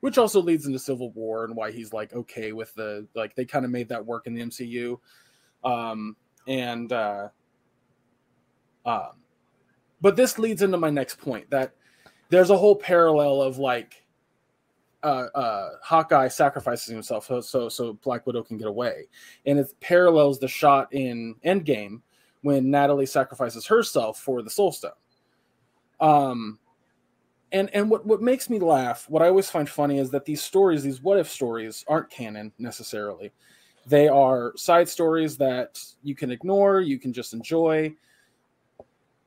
Which also leads into Civil War and why he's like okay with the like they kind of made that work in the MCU. Um and uh um but this leads into my next point that there's a whole parallel of like uh, uh, Hawkeye sacrificing himself so, so so Black Widow can get away, and it parallels the shot in Endgame when Natalie sacrifices herself for the Soul Stone. Um, and and what what makes me laugh, what I always find funny is that these stories, these what if stories, aren't canon necessarily. They are side stories that you can ignore, you can just enjoy.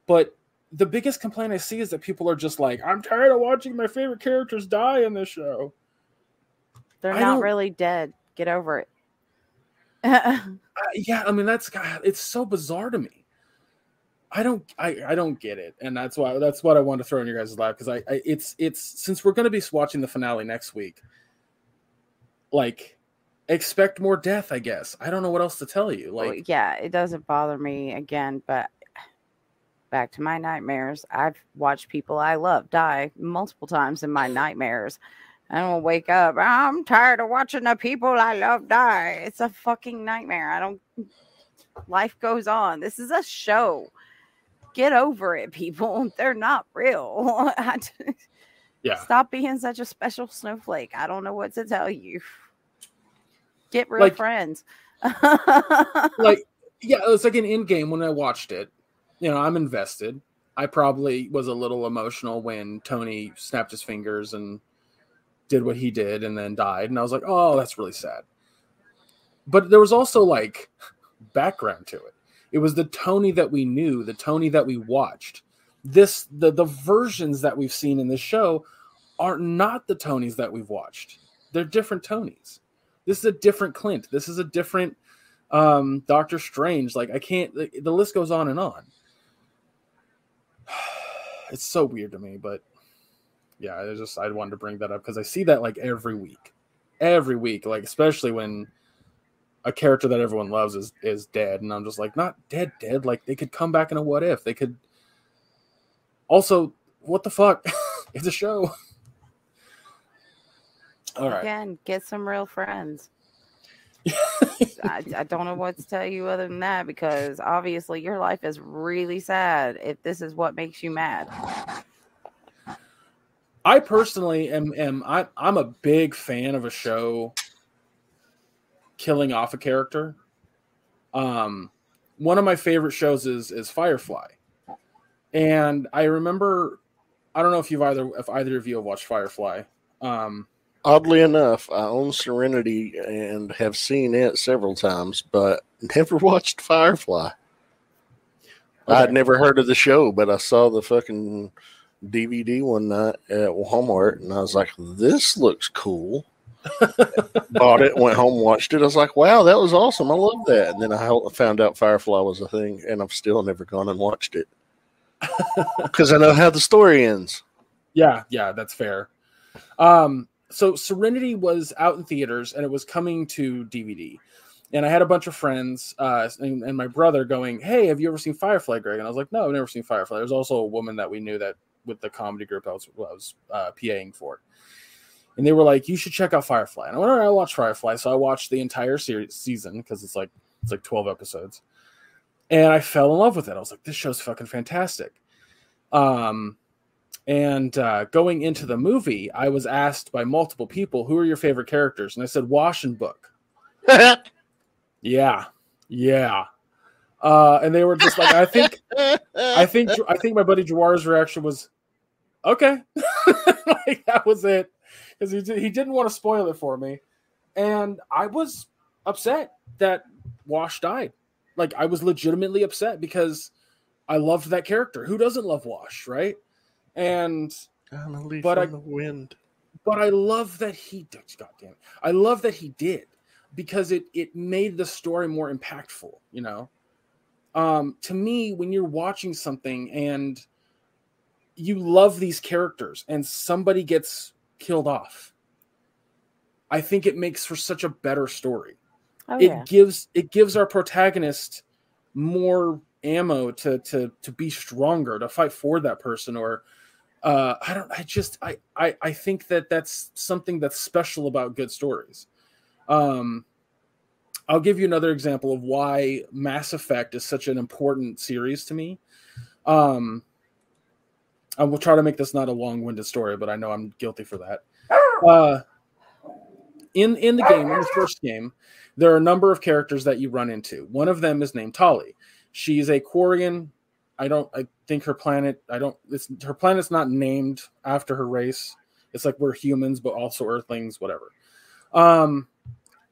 But the biggest complaint I see is that people are just like, I'm tired of watching my favorite characters die in this show. They're I not don't- really dead. Get over it. Uh, yeah, I mean that's God, it's so bizarre to me. I don't I, I don't get it, and that's why that's what I want to throw in your guys' lap because I, I it's it's since we're going to be watching the finale next week. Like, expect more death. I guess I don't know what else to tell you. Like, yeah, it doesn't bother me again, but back to my nightmares. I've watched people I love die multiple times in my nightmares. I will wake up. I'm tired of watching the people I love die. It's a fucking nightmare. I don't. Life goes on. This is a show. Get over it, people. They're not real. Yeah, Stop being such a special snowflake. I don't know what to tell you. Get real Like- friends. like yeah, it was like an Endgame when I watched it. You know, I'm invested. I probably was a little emotional when Tony snapped his fingers and did what he did and then died, and I was like, oh, that's really sad. But there was also like background to it. It was the Tony that we knew, the Tony that we watched. This the the versions that we've seen in this show are not the Tonys that we've watched. They're different Tonys. This is a different Clint. This is a different um Doctor Strange. Like I can't the, the list goes on and on. It's so weird to me, but yeah, I just I wanted to bring that up because I see that like every week. Every week, like especially when a character that everyone loves is is dead, and I'm just like, not dead, dead. Like they could come back in a what if. They could also what the fuck? it's a show. All right. Again, get some real friends. I, I don't know what to tell you other than that because obviously your life is really sad if this is what makes you mad. I personally am am I I'm a big fan of a show killing off a character. Um one of my favorite shows is is Firefly. And I remember I don't know if you've either if either of you have watched Firefly. Um Oddly enough, I own Serenity and have seen it several times, but never watched Firefly. I'd never heard of the show, but I saw the fucking DVD one night at Walmart, and I was like, "This looks cool." Bought it, went home, watched it. I was like, "Wow, that was awesome! I love that." And then I found out Firefly was a thing, and I've still never gone and watched it because I know how the story ends. Yeah, yeah, that's fair. Um, so Serenity was out in theaters and it was coming to DVD. And I had a bunch of friends uh, and, and my brother going, Hey, have you ever seen Firefly, Greg? And I was like, No, I've never seen Firefly. There's also a woman that we knew that with the comedy group I was, I was uh, PAing for. And they were like, You should check out Firefly. And I went, All right, I'll watch Firefly. So I watched the entire series season because it's like it's like 12 episodes. And I fell in love with it. I was like, This show's fucking fantastic. Um, and uh, going into the movie, I was asked by multiple people, "Who are your favorite characters?" And I said, "Wash and Book." Yeah, yeah. Uh, and they were just like, I think, I think, I think my buddy Jawar's reaction was, okay, like that was it, because he did, he didn't want to spoil it for me, and I was upset that Wash died. Like I was legitimately upset because I loved that character. Who doesn't love Wash, right? And I'm a leaf But on I- the wind. but I love that he God damn it. I love that he did because it it made the story more impactful, you know. Um to me when you're watching something and you love these characters and somebody gets killed off. I think it makes for such a better story. Oh it yeah. gives it gives our protagonist more ammo to to to be stronger to fight for that person or uh i don't i just i i, I think that that's something that's special about good stories um i'll give you another example of why mass effect is such an important series to me um i will try to make this not a long-winded story but i know i'm guilty for that uh in in the game in the first game there are a number of characters that you run into. One of them is named Tali. She's a Quarian. I don't. I think her planet. I don't. It's her planet's not named after her race. It's like we're humans, but also Earthlings, whatever. Um,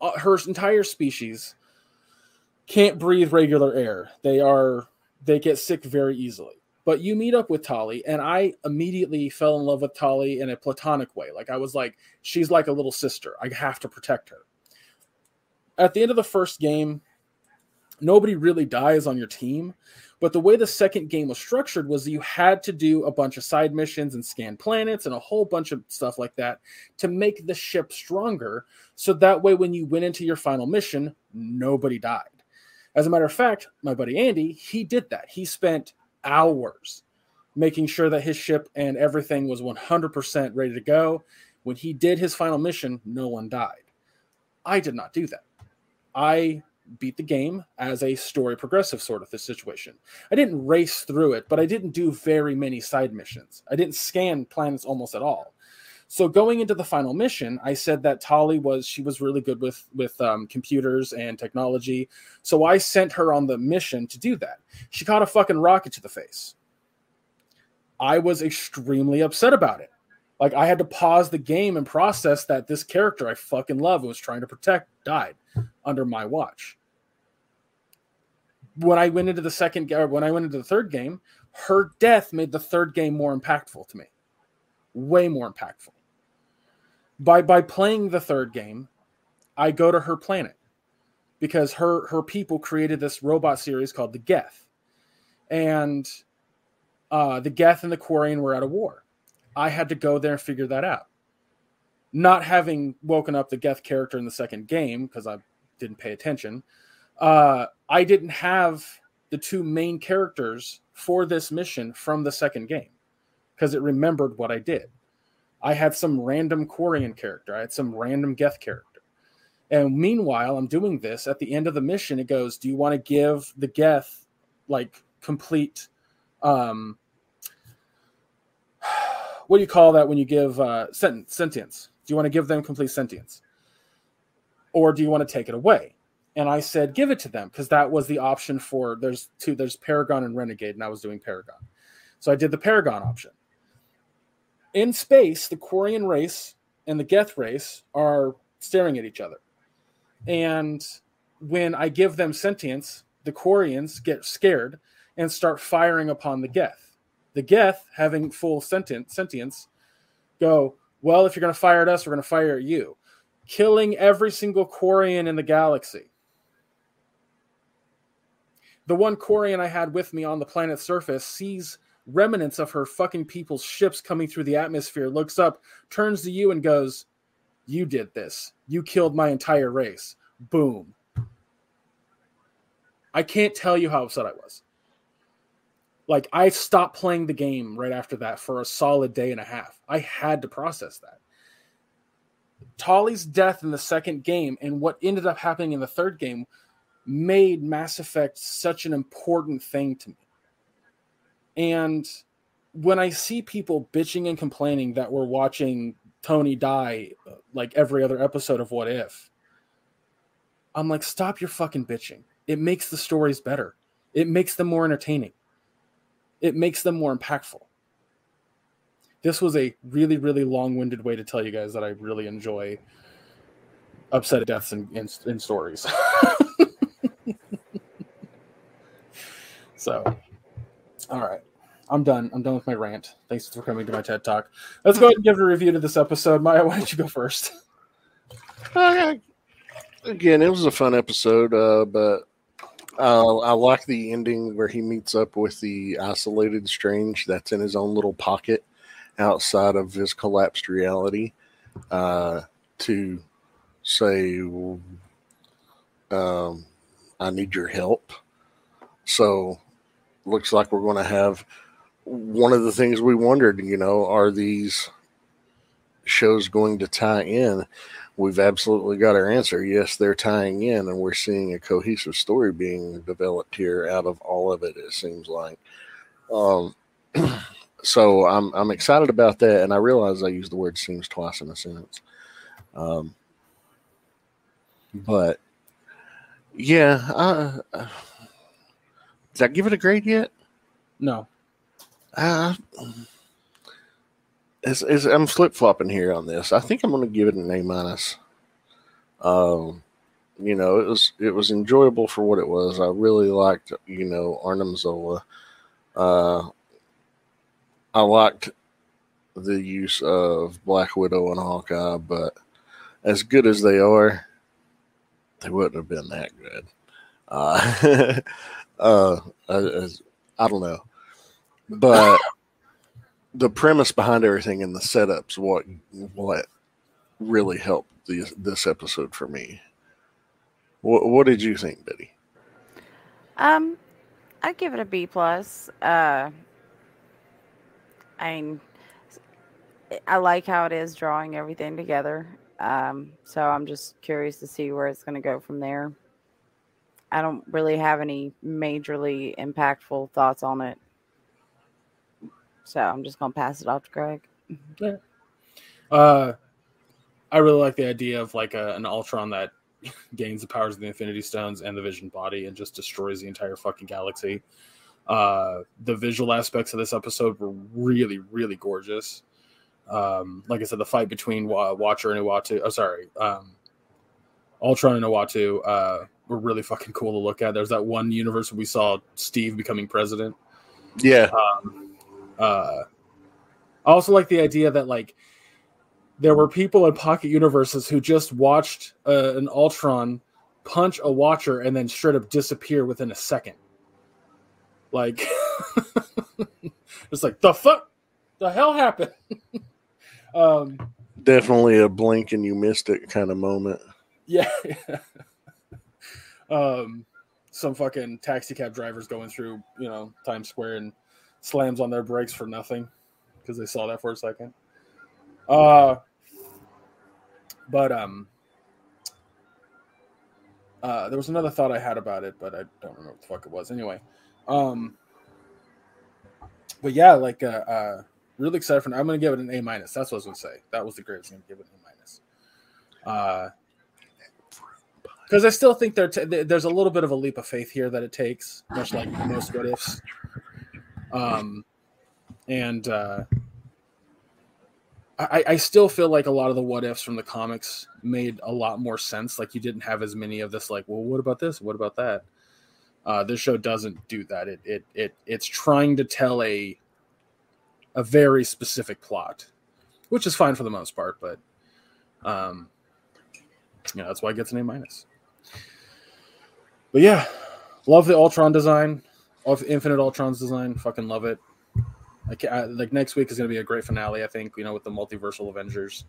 uh, her entire species can't breathe regular air. They are. They get sick very easily. But you meet up with Tali, and I immediately fell in love with Tali in a platonic way. Like I was like, she's like a little sister. I have to protect her at the end of the first game, nobody really dies on your team. But the way the second game was structured was you had to do a bunch of side missions and scan planets and a whole bunch of stuff like that to make the ship stronger. So that way, when you went into your final mission, nobody died. As a matter of fact, my buddy Andy, he did that. He spent hours making sure that his ship and everything was 100% ready to go. When he did his final mission, no one died. I did not do that. I beat the game as a story progressive sort of situation. I didn't race through it, but I didn't do very many side missions. I didn't scan planets almost at all. So going into the final mission, I said that Tali was she was really good with with um, computers and technology. So I sent her on the mission to do that. She caught a fucking rocket to the face. I was extremely upset about it. Like I had to pause the game and process that this character I fucking love was trying to protect died under my watch. When I went into the second game, when I went into the third game, her death made the third game more impactful to me. Way more impactful. By by playing the third game, I go to her planet because her her people created this robot series called the Geth. And uh, the Geth and the Quarian were at a war. I had to go there and figure that out. Not having woken up the Geth character in the second game because I didn't pay attention, uh, I didn't have the two main characters for this mission from the second game because it remembered what I did. I had some random Quarian character, I had some random Geth character. And meanwhile, I'm doing this at the end of the mission. It goes, Do you want to give the Geth like complete um, what do you call that when you give uh, sent- sentience? Do you want to give them complete sentience, or do you want to take it away? And I said, give it to them because that was the option for. There's two. There's Paragon and Renegade, and I was doing Paragon, so I did the Paragon option. In space, the Quarian race and the Geth race are staring at each other, and when I give them sentience, the Quarians get scared and start firing upon the Geth the Geth, having full sentient, sentience, go, well, if you're going to fire at us, we're going to fire at you, killing every single Quarian in the galaxy. The one Quarian I had with me on the planet's surface sees remnants of her fucking people's ships coming through the atmosphere, looks up, turns to you, and goes, You did this. You killed my entire race. Boom. I can't tell you how upset I was like I stopped playing the game right after that for a solid day and a half. I had to process that. Tali's death in the second game and what ended up happening in the third game made Mass Effect such an important thing to me. And when I see people bitching and complaining that we're watching Tony die like every other episode of What If, I'm like, stop your fucking bitching. It makes the stories better It makes them more entertaining. It makes them more impactful. This was a really, really long-winded way to tell you guys that I really enjoy upset deaths in, in, in stories. so, all right. I'm done. I'm done with my rant. Thanks for coming to my TED Talk. Let's go ahead and give a review to this episode. Maya, why don't you go first? Uh, again, it was a fun episode, uh, but uh, I like the ending where he meets up with the isolated strange that's in his own little pocket outside of his collapsed reality uh, to say, um, I need your help. So, looks like we're going to have one of the things we wondered, you know, are these shows going to tie in? We've absolutely got our answer. Yes, they're tying in, and we're seeing a cohesive story being developed here out of all of it. It seems like. Um, so I'm I'm excited about that, and I realize I used the word "seems" twice in a sentence. Um, but yeah, uh, did I give it a grade yet? No. Uh, I'm flip flopping here on this, I think I'm going to give it an A minus. Um, you know, it was it was enjoyable for what it was. I really liked, you know, Arnim Zola. Uh, I liked the use of Black Widow and Hawkeye, but as good as they are, they wouldn't have been that good. Uh, uh, I, I don't know, but the premise behind everything and the setups what what really helped this this episode for me. What what did you think, Betty? Um, I'd give it a B plus. Uh, I I like how it is drawing everything together. Um, so I'm just curious to see where it's going to go from there. I don't really have any majorly impactful thoughts on it. So I'm just going to pass it off to Greg. Yeah. Uh, I really like the idea of like a, an Ultron that gains the powers of the Infinity Stones and the Vision Body and just destroys the entire fucking galaxy. Uh, the visual aspects of this episode were really, really gorgeous. Um, like I said, the fight between Watcher and Uatu, oh, sorry, um, Ultron and Uatu, uh, were really fucking cool to look at. There's that one universe where we saw Steve becoming president. Yeah. Um, uh, I also like the idea that like there were people in pocket universes who just watched uh, an Ultron punch a Watcher and then straight up disappear within a second. Like, it's like the fuck, the hell happened. um, Definitely a blink and you missed it kind of moment. Yeah. um, some fucking taxi cab drivers going through, you know, Times Square and slams on their brakes for nothing because they saw that for a second. Uh, but um, uh, there was another thought I had about it, but I don't remember what the fuck it was. Anyway, um, but yeah, like uh, uh really excited for. I'm gonna give it an A minus. That's what I was gonna say. That was the greatest. I'm gonna give it an A minus. Uh, because I still think there t- there's a little bit of a leap of faith here that it takes, much like most what ifs. Um, and uh, I, I still feel like a lot of the what ifs from the comics made a lot more sense. Like you didn't have as many of this, like, well, what about this? What about that? Uh, this show doesn't do that. It it it it's trying to tell a a very specific plot, which is fine for the most part, but um, you know that's why it gets an A minus. But yeah, love the Ultron design, of Infinite Ultron's design. Fucking love it. Like I, like next week is going to be a great finale. I think you know with the multiversal Avengers.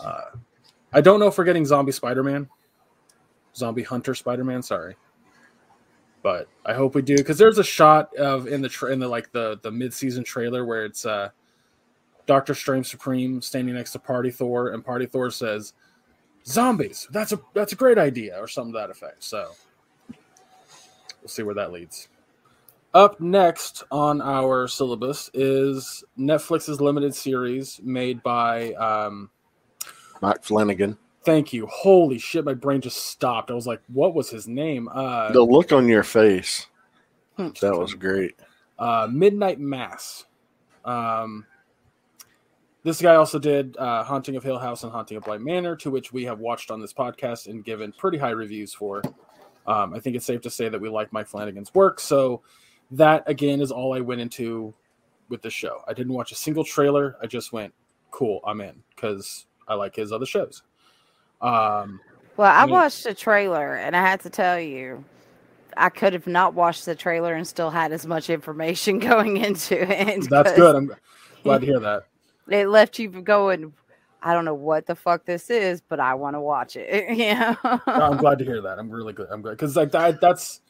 Uh, I don't know if we're getting Zombie Spider Man, Zombie Hunter Spider Man. Sorry, but I hope we do because there's a shot of in the tra- in the like the the mid season trailer where it's uh Doctor Strange Supreme standing next to Party Thor and Party Thor says zombies. That's a that's a great idea or something to that effect. So we'll see where that leads. Up next on our syllabus is Netflix's limited series made by um, Mike Flanagan. Thank you. Holy shit, my brain just stopped. I was like, what was his name? Uh, the look on your face. Hmm. That was great. Uh, Midnight Mass. Um, this guy also did uh, Haunting of Hill House and Haunting of Bly Manor, to which we have watched on this podcast and given pretty high reviews for. Um, I think it's safe to say that we like Mike Flanagan's work. So that again is all I went into with the show. I didn't watch a single trailer. I just went, cool, I'm in because I like his other shows. Um, Well, I watched a trailer and I had to tell you, I could have not watched the trailer and still had as much information going into it. That's good. I'm glad to hear that. It left you going, I don't know what the fuck this is, but I want to watch it. yeah. I'm glad to hear that. I'm really good. I'm glad because like that, that's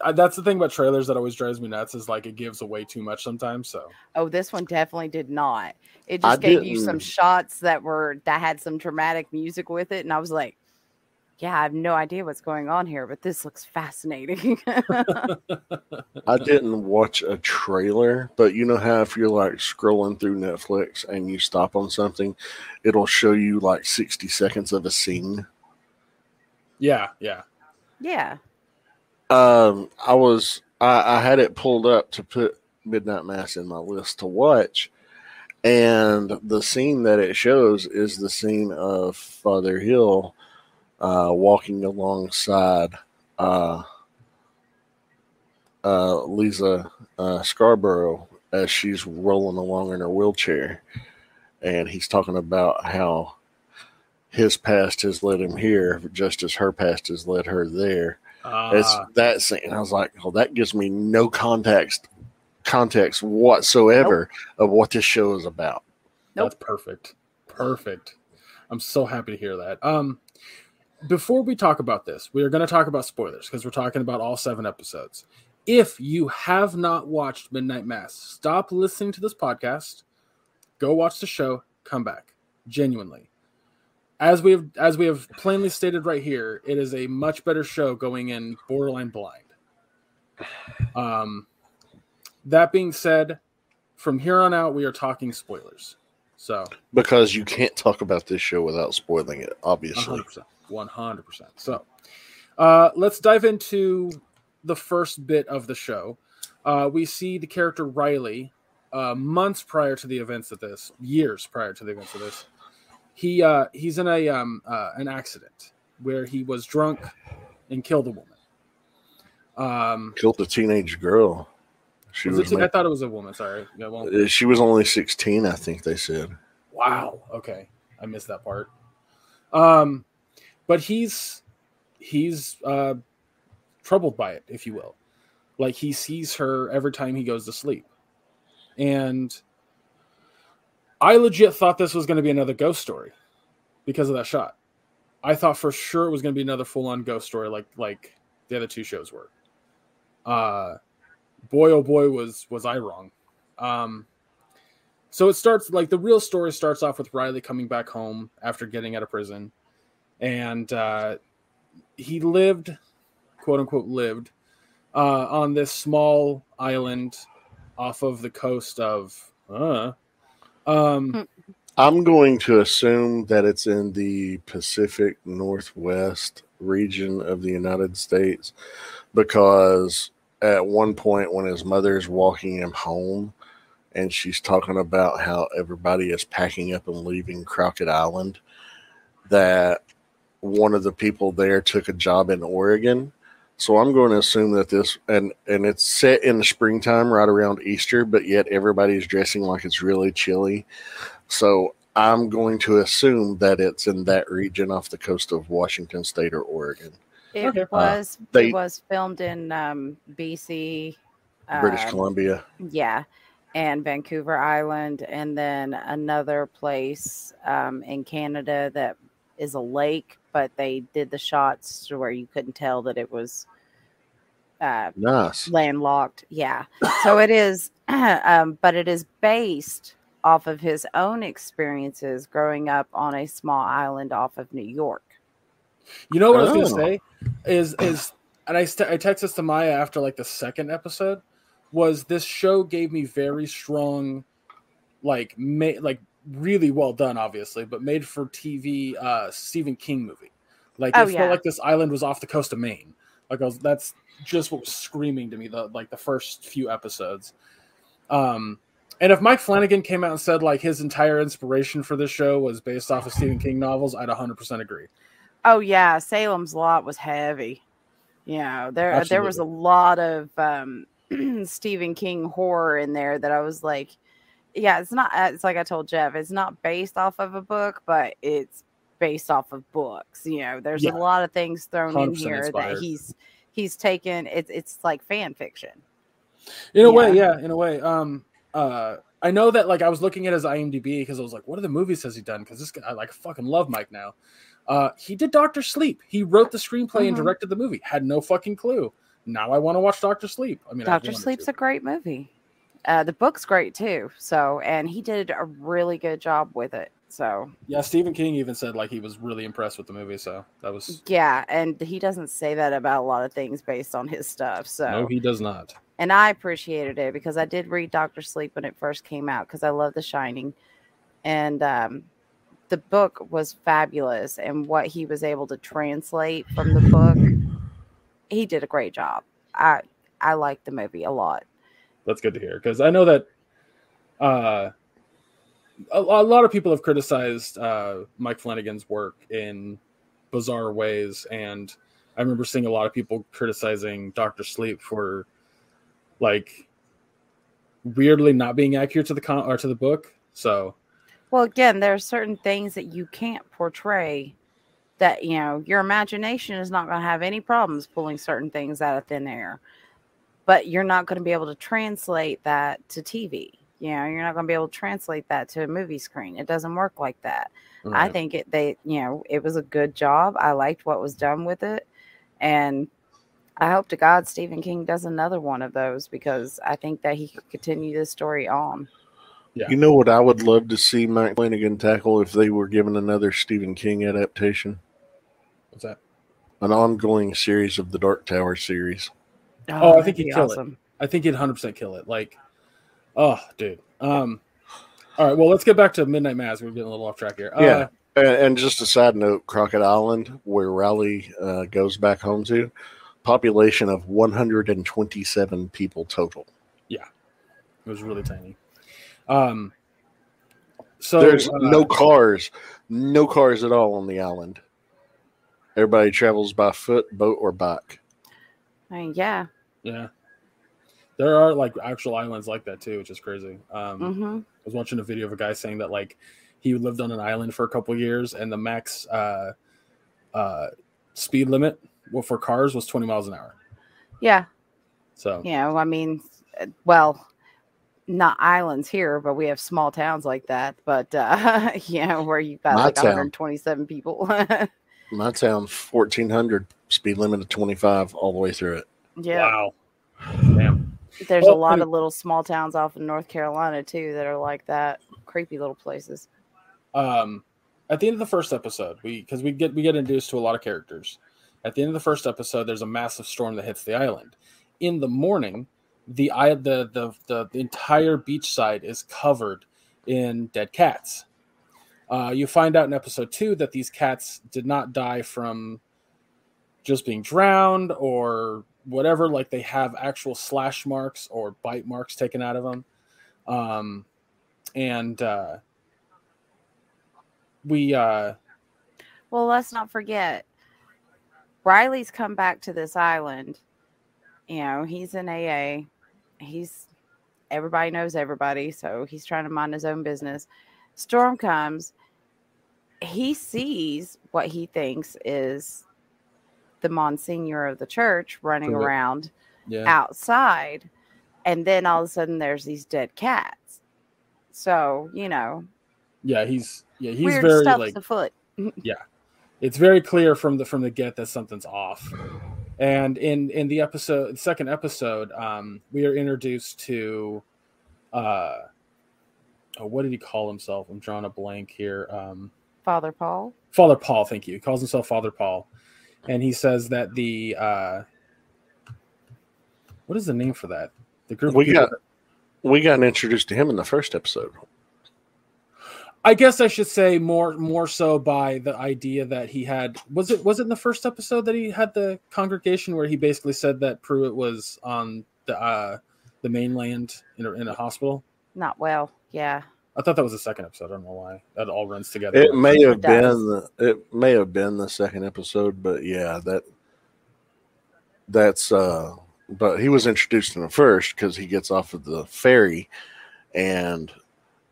I, that's the thing about trailers that always drives me nuts is like it gives away too much sometimes. So Oh, this one definitely did not. It I just gave you some shots that were that had some dramatic music with it, and I was like, "Yeah, I have no idea what's going on here, but this looks fascinating." I didn't watch a trailer, but you know how if you're like scrolling through Netflix and you stop on something, it'll show you like 60 seconds of a scene. yeah, yeah. yeah, Um, I was I, I had it pulled up to put Midnight Mass in my list to watch, and the scene that it shows is the scene of Father Hill uh, walking alongside uh, uh, Leeza uh, Scarborough as she's rolling along in her wheelchair, and he's talking about how his past has led him here, just as her past has led her there. It's Uh, that scene. I was like, "Oh, that gives me no context, context whatsoever of what this show is about." that's perfect. Perfect. I'm so happy to hear that. Um, before we talk about this, we are going to talk about spoilers because we're talking about all seven episodes. If you have not watched Midnight Mass, stop listening to this podcast, go watch the show, come back. Genuinely, as we have as we have plainly stated right here, it is a much better show going in borderline blind. Um, that being said, from here on out, we are talking spoilers. So Because you can't talk about this show without spoiling it, obviously. 100%. 100%. So uh, let's dive into the first bit of the show. Uh, we see the character Riley uh, months prior to the events of this, years prior to the events of this. He uh, he's in a um, uh, an accident where he was drunk and killed a woman. Um, Killed a teenage girl. She was was, it, I thought it was a woman. Sorry. Yeah, well, uh, she was only 16, I think they said. Wow. Okay, I missed that part. Um, but he's he's uh, troubled by it, if you will. Like he sees her every time he goes to sleep, and I legit thought this was going to be another ghost story because of that shot. I thought for sure it was going to be another full on ghost story, like like the other two shows were. Uh, boy, oh boy, was was I wrong. Um, so it starts like the real story starts off with Riley coming back home after getting out of prison, and uh, he lived, quote unquote, lived uh, on this small island off of the coast of. Uh, um, I'm going to assume that it's in the Pacific Northwest region of the United States because at one point when his mother's walking him home and she's talking about how everybody is packing up and leaving Crockett Island, that one of the people there took a job in Oregon. So I'm going to assume that this and and it's set in the springtime right around Easter, but yet everybody's dressing like it's really chilly. So I'm going to assume that it's in that region off the coast of Washington State or Oregon, it Okay. was they- it was filmed in um, BC, British um, Columbia. Yeah, and Vancouver Island, and then another place um, in Canada that is a lake, but they did the shots to where you couldn't tell that it was uh, Nice. landlocked. Yeah, so it is, um, but it is based off of his own experiences growing up on a small island off of New York. You know what I was Oh. gonna say is is and I st- I texted this to Maya after like the second episode was this show gave me very strong like ma- like really well done obviously but made for TV uh Stephen King movie like it Oh, felt yeah. like this island was off the coast of Maine Like I was, that's just what was screaming to me the like the first few episodes. Um, and if Mike Flanagan came out and said like his entire inspiration for this show was based off of Stephen King novels, I'd 100% agree. Oh yeah, Salem's Lot was heavy. You know, there there was a lot of um, Stephen King horror in there that I was like, yeah, it's not. uh, It's like I told Jeff, it's not based off of a book, but it's based off of books. You know, there's Yeah. a lot of things thrown in 100% here that he's he's taken. It's it's like fan fiction. In a way, Yeah. yeah, in a way. Um, uh, I know that like I was looking at his IMDb because I was like, what are the movies has he done? Because this guy, I like fucking love Mike now. Uh, he did Doctor Sleep. He wrote the screenplay and Mhm. directed the movie. Had no fucking clue. Now I want to watch Doctor Sleep. I mean, Doctor Sleep's a great movie. Uh, the book's great too. So, and he did a really good job with it. So, yeah. Stephen King even said like he was really impressed with the movie. So that was yeah, and he doesn't say that about a lot of things based on his stuff. So, no, he does not. and I appreciated it because I did read Doctor Sleep when it first came out because I love The Shining, and um, the book was fabulous. And what he was able to translate from the book, he did a great job. I I liked the movie a lot. That's good to hear because I know that uh, a, a lot of people have criticized uh, Mike Flanagan's work in bizarre ways, and I remember seeing a lot of people criticizing Doctor Sleep for like weirdly not being accurate to the con or to the book. So Well, again, there are certain things that you can't portray that, you know, your imagination is not going to have any problems pulling certain things out of thin air. But you're not going to be able to translate that to TV. You know, you're not going to be able to translate that to a movie screen. It doesn't work like that. I think it they, you know, it was a good job. I liked what was done with it. And I hope to God Stephen King does another one of those because I think that he could continue this story on. Yeah. You know what I would love to see Mike Flanagan tackle if they were given another Stephen King adaptation? what's that? An ongoing series of the Dark Tower series. Oh, I think he'd be kill it. I think he'd 100% kill it. Like, oh, dude. Um, all right. Well, let's get back to Midnight Mass. We're getting a little off track here. Uh, Yeah. And, and just a side note, Crockett Island, where Riley uh, goes back home to, population of 127 people total. Yeah. It was really tiny. Um, so There's uh, no cars, no cars at all on the island. Everybody travels by foot, boat, or bike. I mean, yeah. yeah, there are like actual islands like that too, which is crazy. Um, hmm I was watching a video of a guy saying that like he lived on an island for a couple years and the max uh, uh, speed limit well, for cars was 20 miles an hour. Yeah. So You know, I mean, uh, well, not islands here, but we have small towns like that. But, uh, you know, where you've got My like town. 127 people. My town, 1400, speed limit of 25 all the way through it. yeah. wow, damn. There's Well, a lot of little small towns off in North Carolina, too, that are like that. Creepy little places. um at the end of the first episode we because we get we get introduced to a lot of characters at the end of the first episode there's a massive storm that hits the island in the morning the i the the, the, the entire beach side is covered in dead cats uh, you find out in episode two that these cats did not die from just being drowned or whatever like they have actual slash marks or bite marks taken out of them um, and uh, we uh Well, let's not forget, Riley's come back to this island. You know, he's in AA. He's everybody knows everybody, so he's trying to mind his own business. Storm comes. He sees what he thinks is the Monsignor of the church running Correct. around yeah outside, and then all of a sudden there's these dead cats. So you know, yeah he's yeah he's weird very stuff's like afoot. it's very clear from the from the get that something's off and in in the episode second episode um we are introduced to uh oh, what did he call himself i'm drawing a blank here um Father Paul. father paul thank you he calls himself father paul and he says that the uh what is the name for that the group We people got we got introduced to him in the first episode. I guess I should say more more so by the idea that he had was it was it in the first episode that he had the congregation where he basically said that Pruitt was on the uh the mainland in a, in a hospital. Not well. Yeah. I thought that was the second episode. I don't know why that all runs together. It may have It been the, it may have been the second episode, but yeah, that that's uh but he was introduced in the first because he gets off of the ferry and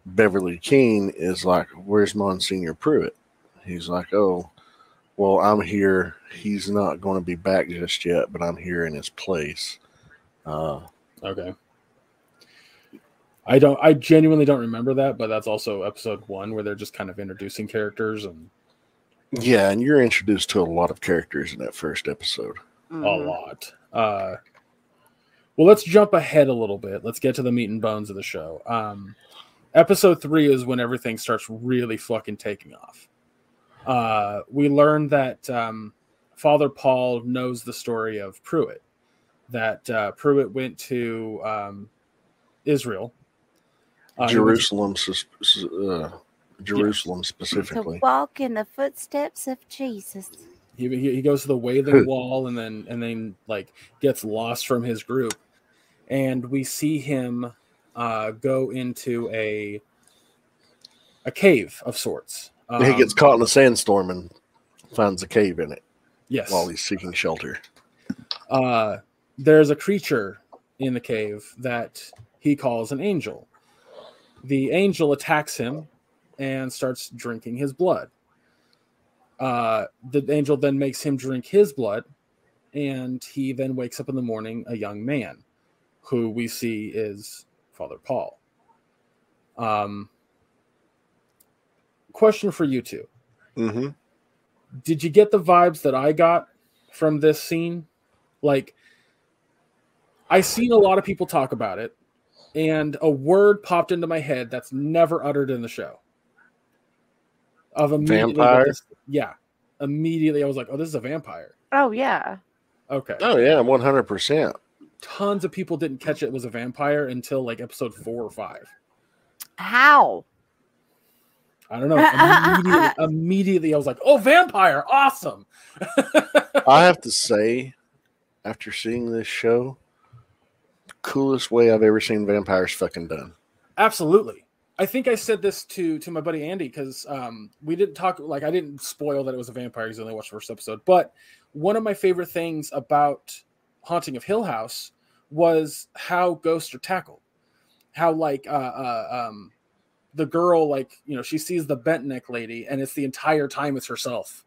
Beverly Keane is like, Where's Monsignor Pruitt? He's like, Oh, well, I'm here. He's not going to be back just yet, but I'm here in his place. Uh Okay. I don't. I genuinely don't remember that, but that's also episode one where they're just kind of introducing characters and yeah, and you're introduced to a lot of characters in that first episode. a Mhm. lot. Uh, well, let's jump ahead a little bit. Let's get to the meat and bones of the show. Um, episode three is when everything starts really fucking taking off. Uh, we learn that um, Father Paul knows the story of Pruitt. That uh, Pruitt went to um, Israel. Uh, he was- Jerusalem, sus- sus- uh, Jerusalem To specifically. walk in the footsteps of Jesus. he, he he goes to the Wailing Wall and then and then like gets lost from his group, and we see him uh, go into a a cave of sorts. he gets Um, caught in a sandstorm and finds a cave in it yes. while he's seeking shelter. uh, there's a creature in the cave that he calls an angel. The angel attacks him and starts drinking his blood. Uh, the angel then makes him drink his blood, and he then wakes up in the morning a young man, who we see is Father Paul. Um, question for you two: Mm-hmm. Did you get the vibes that I got from this scene? Like, I've seen a lot of people talk about it, and a word popped into my head that's never uttered in the show. Of immediately, Vampire? this- yeah, immediately I was like, "Oh, this is a vampire." Oh yeah. Okay, Oh yeah, one hundred percent. tons of people didn't catch it was a vampire until like episode four or five. How? I don't know. Immediately, immediately I was like, "Oh, vampire! Awesome!" I have to say, after seeing this show, coolest way I've ever seen vampires fucking done. Absolutely. I think I said this to to my buddy Andy because um, we didn't talk like I didn't spoil that it was a vampire because I only watched the first episode. But one of my favorite things about Haunting of Hill House was how ghosts are tackled. How like uh, uh, um, the girl like you know she sees the bent neck lady and it's the entire time it's herself.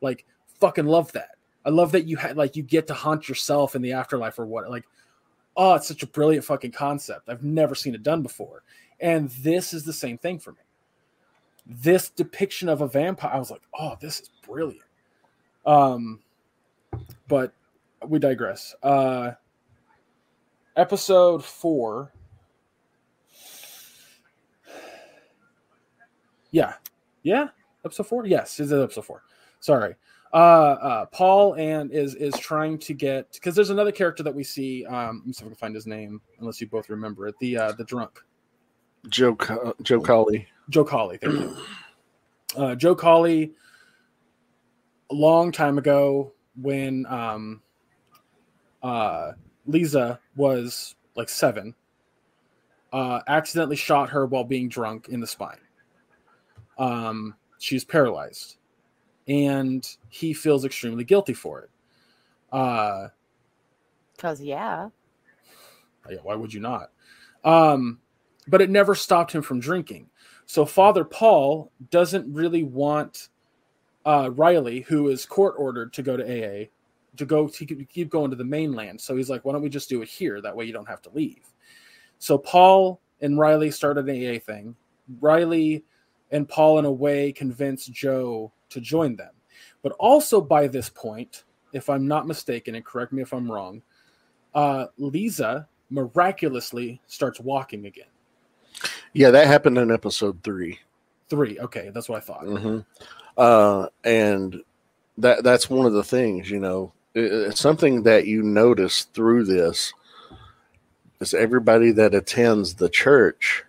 Like fucking love that. I love that you had like you get to haunt yourself in the afterlife or what like oh it's such a brilliant fucking concept. I've never seen it done before. And this is the same thing for me. This depiction of a vampire, I was like, oh, this is brilliant. Um, but we digress. Uh, episode four. Yeah, yeah, episode four. Yes, is it episode four? Sorry. Uh, uh, Paul and is is trying to get because there's another character that we see. Um, let me see if I can find his name, unless you both remember it. The uh, the drunk. Joe Co- Joe Collie. Joe Collie, thank you. Uh, Joe Collie, a long time ago, when um, uh, Leeza was like seven, uh, accidentally shot her while being drunk in the spine. Um, she's paralyzed, and he feels extremely guilty for it. Uh, Cause yeah. yeah, why would you not? Um, but it never stopped him from drinking. So Father Paul doesn't really want uh, Riley, who is court ordered to go to AA, to go to keep going to the mainland. So he's like, why don't we just do it here? That way you don't have to leave. So Paul and Riley started an AA thing. Riley and Paul, in a way, convinced Joe to join them. But also by this point, if I'm not mistaken, and correct me if I'm wrong, uh, Leeza miraculously starts walking again. Yeah, that happened in episode three. Three. Okay, that's what I thought. hmm Uh, and that that's one of the things, you know, it's something that you notice through this is everybody that attends the church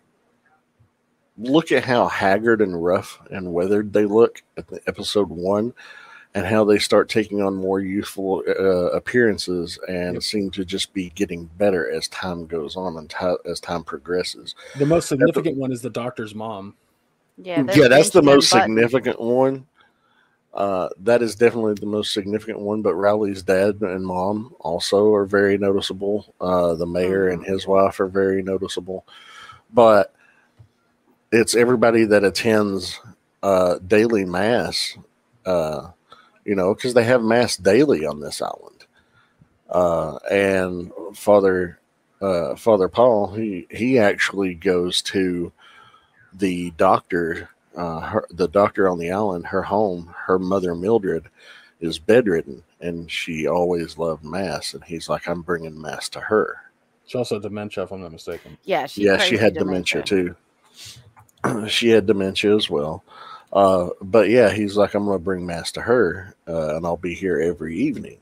look at how haggard and rough and weathered they look at the episode one, and how they start taking on more youthful uh, appearances and Yep. seem to just be getting better as time goes on and ti as time progresses. The most significant one is the doctor's mom. Yeah, yeah, that's the most Button. significant one. Uh, that is definitely the most significant one. But Riley's dad and mom also are very noticeable. Uh, the mayor and his wife are very noticeable. But it's everybody that attends uh, daily mass. Uh, you know, because they have mass daily on this island. Uh, and Father uh, Father Paul, he he actually goes to the doctor, uh, her, the doctor on the island, her home, her mother Mildred, is bedridden, and she always loved mass. And he's like, I'm bringing mass to her. She also had dementia, if I'm not mistaken. Yeah, she yeah, she crazy had dementia, too. she had dementia as well. Uh, but yeah, he's like, I'm to bring mass to her, uh, and I'll be here every evening.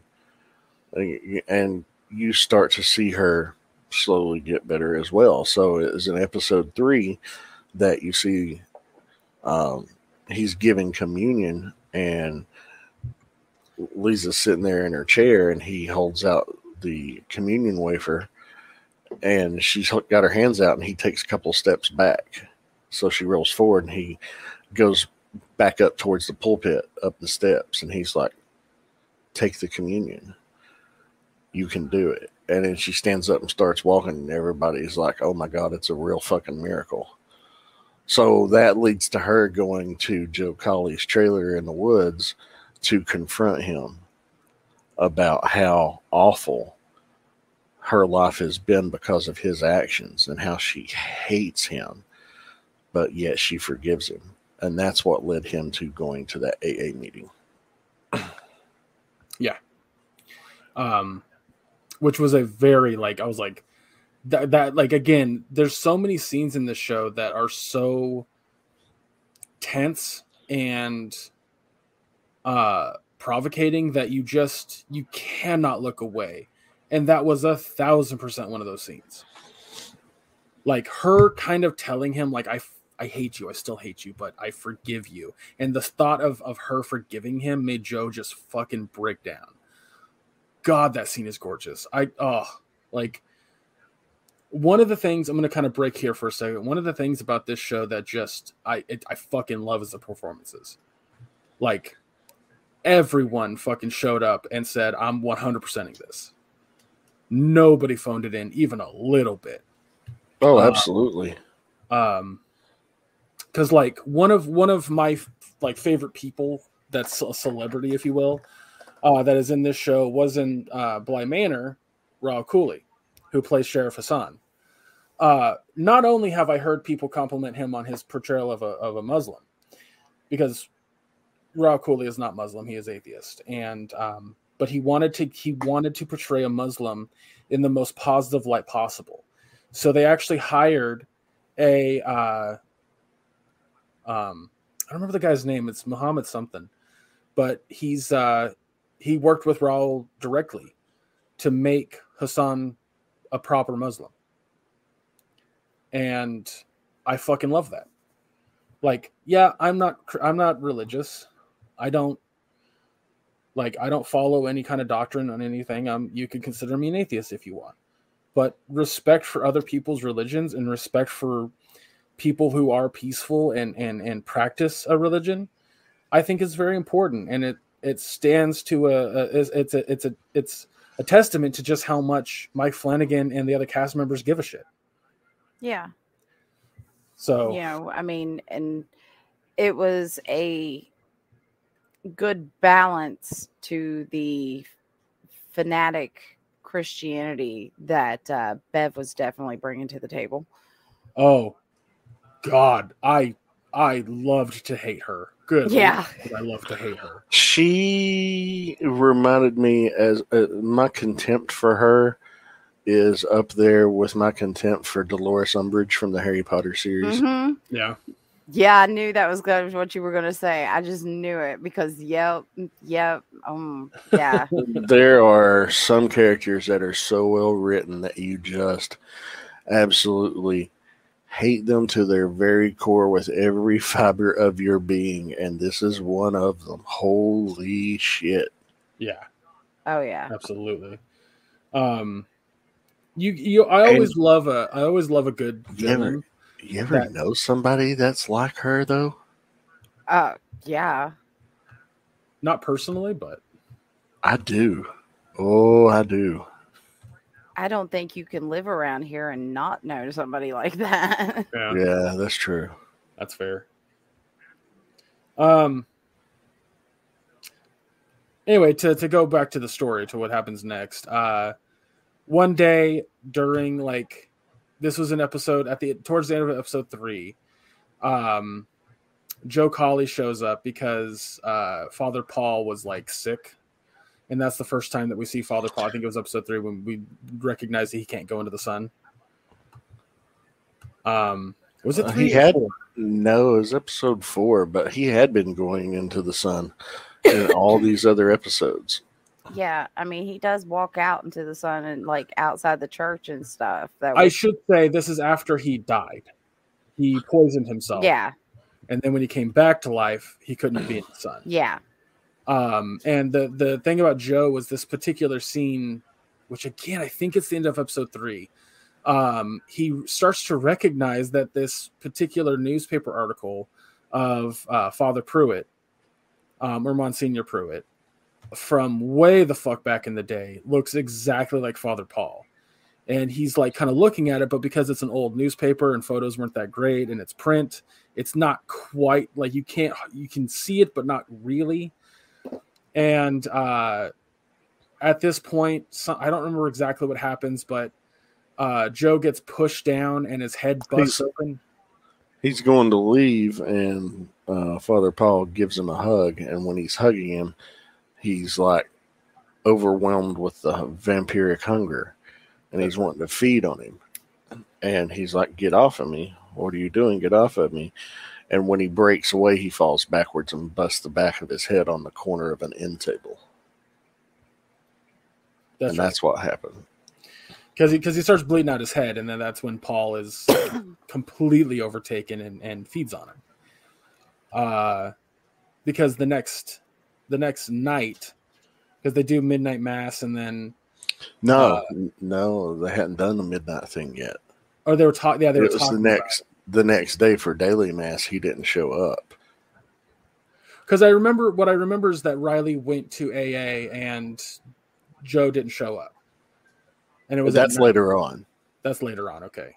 And- And you start to see her slowly get better as well. So it's in episode three that you see um, he's giving communion, and Leeza's sitting there in her chair, and he holds out the communion wafer, and she's got her hands out, and he takes a couple steps back. So she rolls forward, and he goes back up towards the pulpit, up the steps, and he's like, "Take the communion. You can do it." And then she stands up and starts walking, and everybody's like, "Oh my god, it's a real fucking miracle." So that leads to her going to Joe Collie's trailer in the woods to confront him about how awful her life has been because of his actions and how she hates him, but yet she forgives him. And that's what led him to going to that AA meeting. Yeah. Um which was a very like i was like that, that like again there's so many scenes in this show that are so tense and uh provocating that you just you cannot look away and that was a thousand percent one of those scenes like her kind of telling him like i i hate you i still hate you but i forgive you and the thought of of her forgiving him made joe just fucking break down God, that scene is gorgeous. I oh like one of the things I'm going to kind of break here for a second. One of the things about this show that just I it, I fucking love is the performances. Like everyone fucking showed up and said I'm 100%ing this. Nobody phoned it in even a little bit. Oh, Uh, absolutely. Um cuz like one of one of my like favorite people that's a celebrity if you will uh, that is in this show was in uh, Bly Manor, Rahul Kohli, who plays Sheriff Hassan. Uh, not only have I heard people compliment him on his portrayal of a, of a Muslim, because Rahul Kohli is not Muslim; he is atheist, and um, but he wanted to he wanted to portray a Muslim in the most positive light possible. So they actually hired a uh, um, I don't remember the guy's name. It's Muhammad something, but he's uh, he worked with Rahul directly to make Hassan a proper Muslim. And I fucking love that. Like, yeah, I'm not I'm not religious. I don't like I don't follow any kind of doctrine on anything. Um you can consider me an atheist if you want. But respect for other people's religions and respect for people who are peaceful and and and practice a religion, I think is very important and it it stands to a, a it's it's a it's a it's a testament to just how much Mike Flanagan and the other cast members give a shit. Yeah. So You know, I mean, and it was a good balance to the fanatic Christianity that uh, Bev was definitely bringing to the table. oh god, I I loved to hate her. Good. Yeah. Lord, I love to hate her. She reminded me as uh, my contempt for her is up there with my contempt for Dolores Umbridge from the Harry Potter series. hmm Yeah. Yeah, I knew that was gonna, what you were going to say. I just knew it because, yep, yep, um, yeah, there are some characters that are so well written that you just absolutely hate them to their very core with every fiber of your being, and this is one of them. Holy shit! Yeah, Oh yeah. absolutely. Um, you you I always love a I always love a good You ever- You ever That- know somebody that's like her though? Uh yeah. Not personally, but I do. Oh, I do. I don't think you can live around here and not know somebody like that. yeah, Yeah, that's true. that's fair. Um. Anyway, to to go back to the story to what happens next. Uh, one day during like this was an episode at the towards the end of episode three. Um, Joe Collie shows up because uh, Father Paul was like sick, and that's the first time that we see Father Paul. I think it was episode three when we recognize that he can't go into the sun. Um, was it Uh, three? he had- four? No, it was episode four, but he had been going into the sun in all these other episodes. yeah, I mean he does walk out into the sun and like outside the church and stuff. That I should say this is after he died. He poisoned himself. yeah, And then when he came back to life, he couldn't be in the sun. yeah. Um, and the the thing about Joe was this particular scene, which again I think it's the end of episode three. Um, he starts to recognize that this particular newspaper article of uh, Father Pruitt, um, or Monsignor Pruitt, from way the fuck back in the day, looks exactly like Father Paul. And he's like kind of looking at it, but because it's an old newspaper and photos weren't that great and it's print, it's not quite like you can't you can see it, but not really and uh, at this point, so, I don't remember exactly what happens, but uh, Joe gets pushed down and his head busts He's- open. He's going to leave, and uh, Father Paul gives him a hug. And when he's hugging him, he's like overwhelmed with the vampiric hunger, and he's wanting to feed on him. And he's like, "Get off of me! What are you doing? Get off of me!" And when he breaks away, he falls backwards and busts the back of his head on the corner of an end table. That's and right. that's what happened. because he because he starts bleeding out his head, and then that's when Paul is completely overtaken and, and feeds on him. Uh, because the next the next night, because they do midnight mass, and then No, Uh, no, they hadn't done the midnight thing yet. or they were talking. Yeah, they were talking. It was the next the next day for daily mass. He didn't show up. because I remember what I remember is that Riley went to AA and Joe didn't show up, and it was that's later on. That's later on. Okay.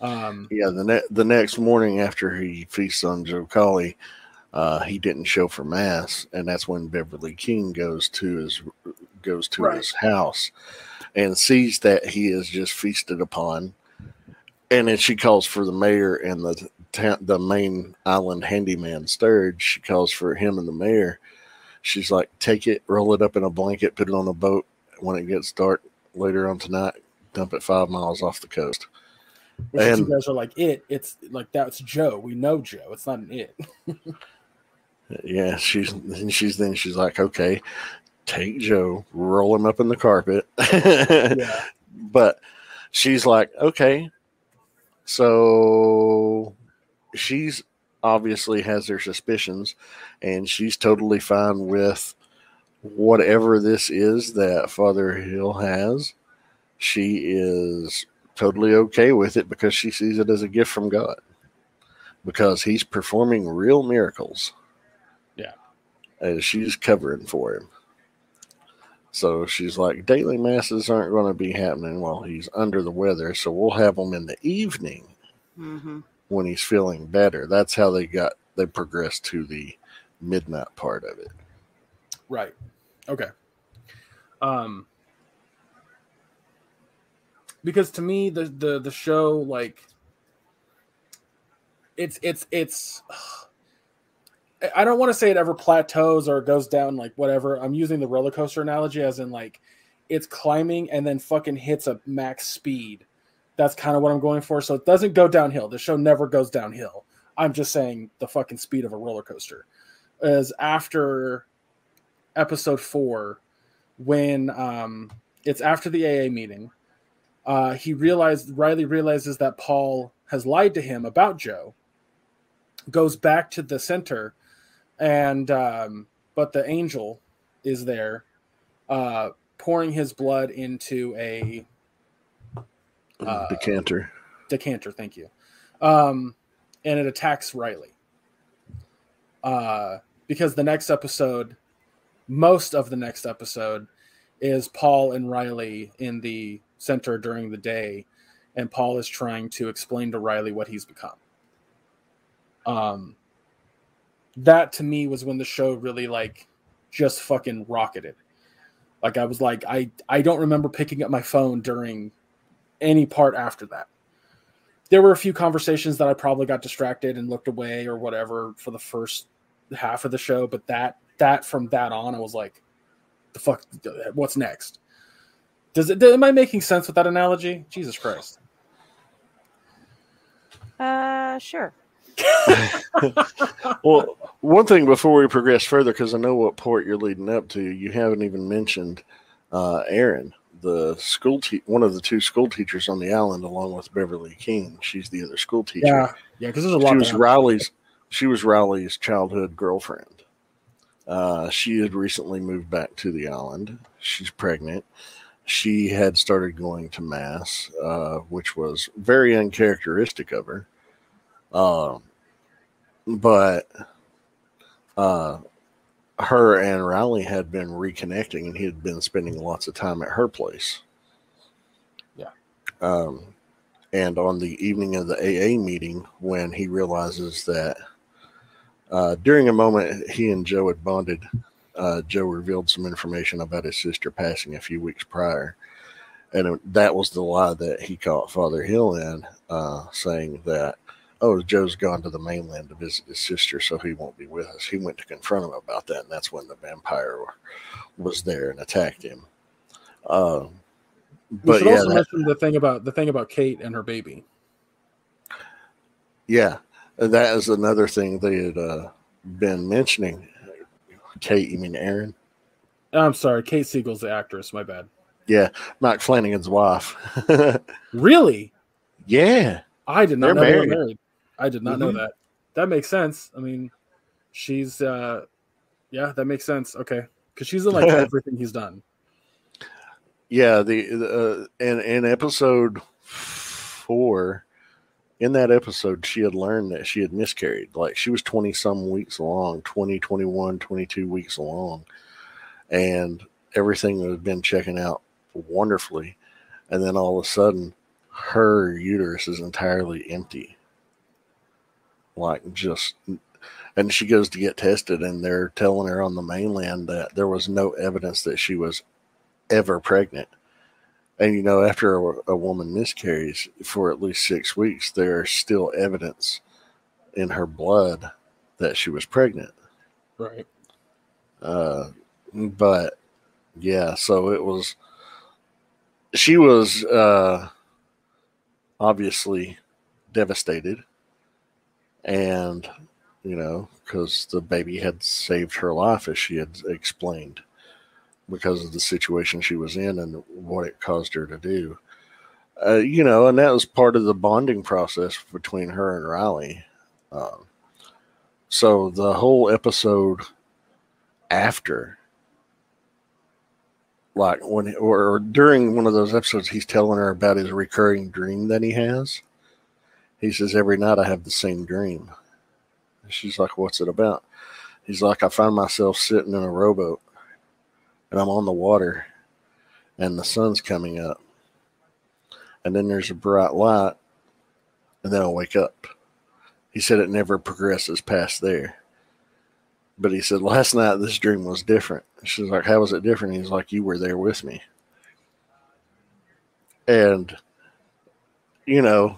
Um. Yeah, the ne- the next morning after he feasts on Joe Collie, uh, he didn't show for mass, and that's when Beverly King goes to his goes to Right. his house and sees that he is just feasted upon, and then she calls for the mayor and the ta- the main island handyman Sturge. She calls for him and the mayor. She's like, "Take it, roll it up in a blanket, put it on a boat. When it gets dark later on tonight, dump it five miles off the coast." Which is you And- guys are like it. It's like that's Joe. We know Joe. It's not an it. Yeah, she's and she's then she's like, okay, take Joe, roll him up in the carpet. Yeah. But she's like, okay, so she's obviously has her suspicions, and she's totally fine with whatever this is that Father Hill has. She is totally okay with it because she sees it as a gift from God. Because he's performing real miracles Yeah. And she's covering for him. So she's like, daily masses aren't going to be happening while he's under the weather, so we'll have them in the evening hmm when he's feeling better. That's how they got they progressed to the midnight part of it. Right. Okay. Um. Because to me, the the the show like it's it's it's. I- I don't want to say it ever plateaus or goes down like whatever. I'm using the roller coaster analogy as in like it's climbing and then fucking hits a max speed. That's kind of what I'm going for. So it doesn't go downhill. The show never goes downhill. I'm just saying the fucking speed of a roller coaster. Is after episode four when um it's after the AA meeting uh, he realized Riley realizes that Paul has lied to him about Joe. Goes back to the center, and um, but the angel is there, uh, pouring his blood into a uh, decanter. Decanter, thank you. Um, and it attacks Riley. Uh, because the next episode, most of the next episode, is Paul and Riley in the center during the day, and Paul is trying to explain to Riley what he's become. Um, that to me was when the show really like just fucking rocketed. Like I was like I I don't remember picking up my phone during any part after that. There were a few conversations that I probably got distracted and looked away or whatever for the first half of the show, but that that from that on I was like the fuck what's next? Does it am I making sense with that analogy? Jesus Christ. Uh sure. well, one thing before we progress further, because I know what port you're leading up to, you haven't even mentioned uh, Erin, the school te- one of the two school teachers on the island, along with Beverly King. She's the other school teacher. Yeah, yeah, because there's a lot. She was Riley's. She was Riley's childhood girlfriend. Uh, she had recently moved back to the island. She's pregnant. She had started going to mass, uh, which was very uncharacteristic of her. Um, but uh, her and Riley had been reconnecting, and he had been spending lots of time at her place. Yeah. Um, and on the evening of the AA meeting, when he realizes that uh, during a moment he and Joe had bonded, uh, Joe revealed some information about his sister passing a few weeks prior. And that was the lie that he caught Father Hill in, uh, saying that oh, Joe's gone to the mainland to visit his sister, so he won't be with us. He went to confront him about that, and that's when the vampire was there and attacked him. Um, but yeah, also that, mention the thing about the thing about Kate and her baby. Yeah, that is another thing they had uh, been mentioning. Kate, you mean Erin? I'm sorry, Kate Siegel's the actress. My bad. Yeah, Mike Flanagan's wife. really? Yeah. I did not They're know married. they were married. I did not mm-hmm. know that. That makes sense. I mean, she's uh yeah, that makes sense. Okay. Cuz she's in like everything he's done. Yeah, the, the uh, in in episode 4 in that episode she had learned that she had miscarried. Like she was 20 some weeks along, 20, 21, 22 weeks along. And everything had been checking out wonderfully. And then all of a sudden her uterus is entirely empty like just and she goes to get tested and they're telling her on the mainland that there was no evidence that she was ever pregnant. And you know after a, a woman miscarries for at least six weeks there's still evidence in her blood that she was pregnant. Right. Uh but yeah so it was she was uh obviously devastated and you know because the baby had saved her life as she had explained because of the situation she was in and what it caused her to do. Uh, you know and that was part of the bonding process between her and riley. Um, so the whole episode after like when or during one of those episodes he's telling her about his recurring dream that he has he says, Every night I have the same dream. And she's like, What's it about? He's like, I find myself sitting in a rowboat and I'm on the water and the sun's coming up. And then there's a bright light and then I'll wake up. He said it never progresses past there. But he said, Last night this dream was different. She's like, How was it different? He's like, You were there with me. And, you know,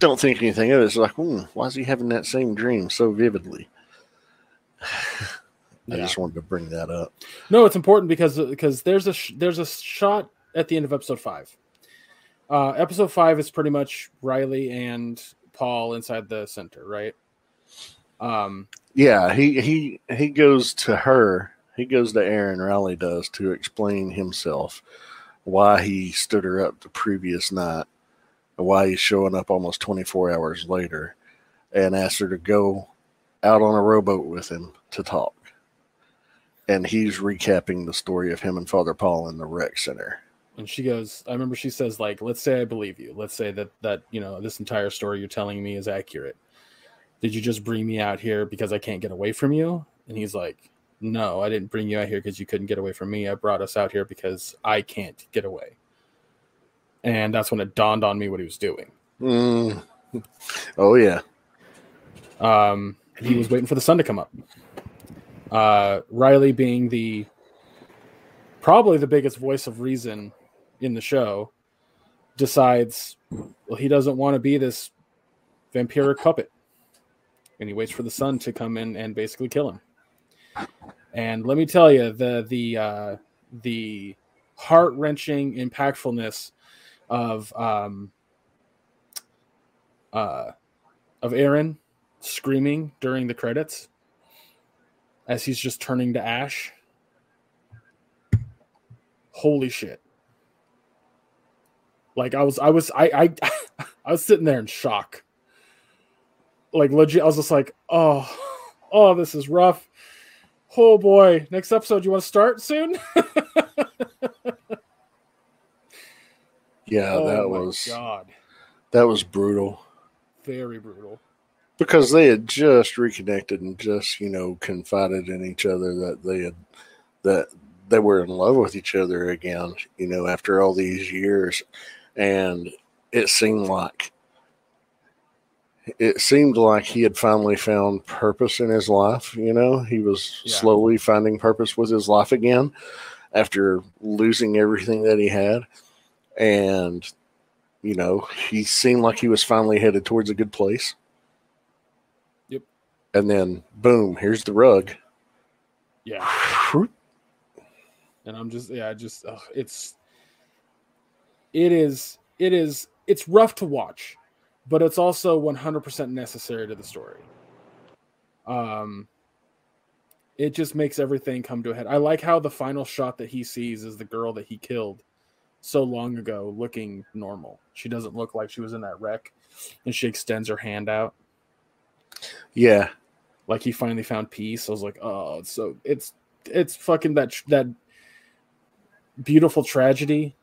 don't think anything of it. It's like, hmm, why is he having that same dream so vividly? I yeah. just wanted to bring that up. No, it's important because because there's a sh- there's a shot at the end of episode five. Uh, episode five is pretty much Riley and Paul inside the center, right? Um, yeah, he he he goes to her. He goes to Erin. Riley does to explain himself why he stood her up the previous night, why he's showing up almost 24 hours later, and asked her to go out on a rowboat with him to talk. And he's recapping the story of him and Father Paul in the rec center. And she goes, I remember she says, like, let's say I believe you. Let's say that that, you know, this entire story you're telling me is accurate. Did you just bring me out here because I can't get away from you? And he's like, No, I didn't bring you out here because you couldn't get away from me. I brought us out here because I can't get away. And that's when it dawned on me what he was doing. Mm. Oh, yeah. Um, he was waiting for the sun to come up. Uh, Riley being the probably the biggest voice of reason in the show decides well he doesn't want to be this vampiric puppet and he waits for the sun to come in and basically kill him and let me tell you the the uh, the heart-wrenching impactfulness of um uh of erin screaming during the credits as he's just turning to ash. Holy shit. Like i was i was i i i was sitting there in shock. Like legit i was just like oh oh this is rough. Oh boy. Next episode you want to start soon Yeah, oh that was god. that was brutal. very brutal. Because they had just reconnected and just you know confided in each other that they had that they were in love with each other again you know after all these years. And it seemed like it seemed like he had finally found purpose in his life you know? He was Yeah. slowly finding purpose with his life again after losing everything that he had and you know he seemed like he was finally headed towards a good place. Yep. and then boom, here's the rug. yeah. And i'm just yeah just ugh, it's it is it is it's rough to watch but it's also 100% necessary to the story. Um it just makes everything come to a head. I like how the final shot that he sees is the girl that he killed so long ago looking normal she doesn't look like she was in that wreck and she extends her hand out Yeah, like he finally found peace. I was like, oh, it's so it's it's fucking that that beautiful tragedy.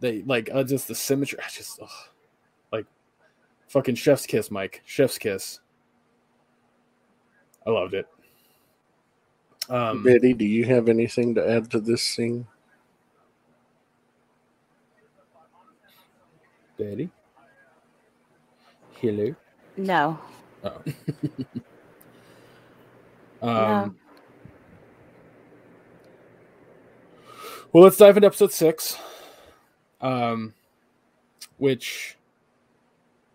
They like uh, just the symmetry. I just ugh. like fucking chef's kiss, Mike. Chef's kiss. I loved it. Um, Betty, do you have anything to add to this scene? Betty. Hello. No. Oh. um, No. Well, let's dive into episode six, um, which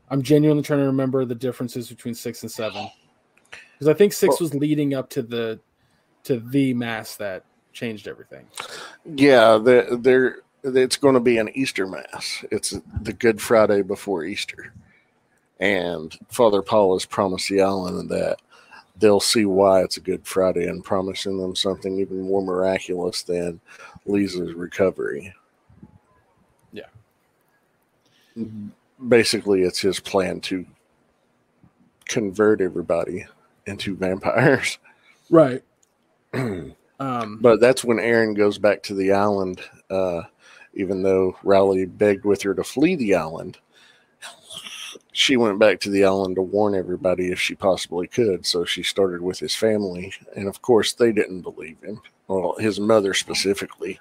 I'm genuinely trying to remember the differences between six and seven, because I think six was leading up to the to the mass that changed everything. Yeah, the, there. It's going to be an Easter mass. It's the Good Friday before Easter, and Father Paul has promised the island that they'll see why it's a Good Friday and promising them something even more miraculous than Leeza's recovery. Yeah. Basically, it's his plan to convert everybody into vampires. Right. um, But that's when Erin goes back to the island, uh, even though Riley begged with her to flee the island. She went back to the island to warn everybody if she possibly could. So she started with his family. And of course, they didn't believe him. Well, his mother specifically.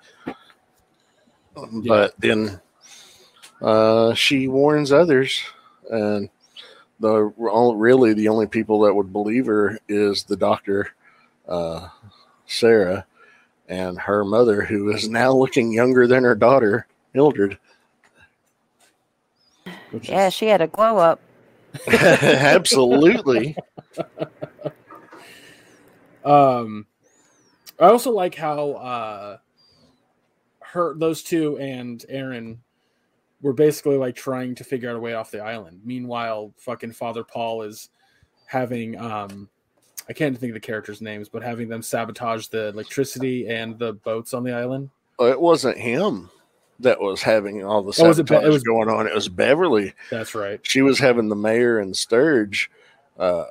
But then uh, she warns others. And the really the only people that would believe her is the doctor, uh, Sarah, and her mother, who is now looking younger than her daughter, Mildred. Yeah, is- she had a glow up. Absolutely. Um, I also like how uh, her those two and Erin were basically like trying to figure out a way off the island. Meanwhile, fucking Father Paul is having um, I can't think of the characters' names, but having them sabotage the electricity and the boats on the island. it wasn't him. that was having all the Oh, was it sabotage it was- going on. It was Beverly. That's right. She was having the mayor and Sturge, uh,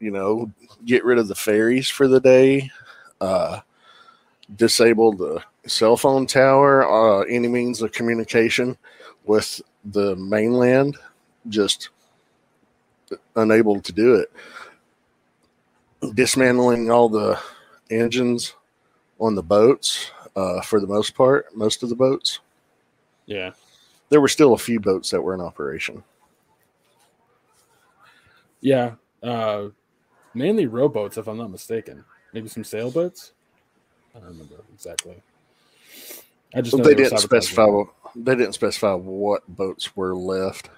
you know, get rid of the ferries for the day, uh, disable the cell phone tower, uh, any means of communication with the mainland, just unable to do it. Dismantling all the engines on the boats uh, for the most part, most of the boats. Yeah. There were still a few boats that were in operation. Yeah. Uh, mainly rowboats, if I'm not mistaken. Maybe some sailboats. I don't remember exactly. I just know they were didn't specify. They didn't specify what boats were left,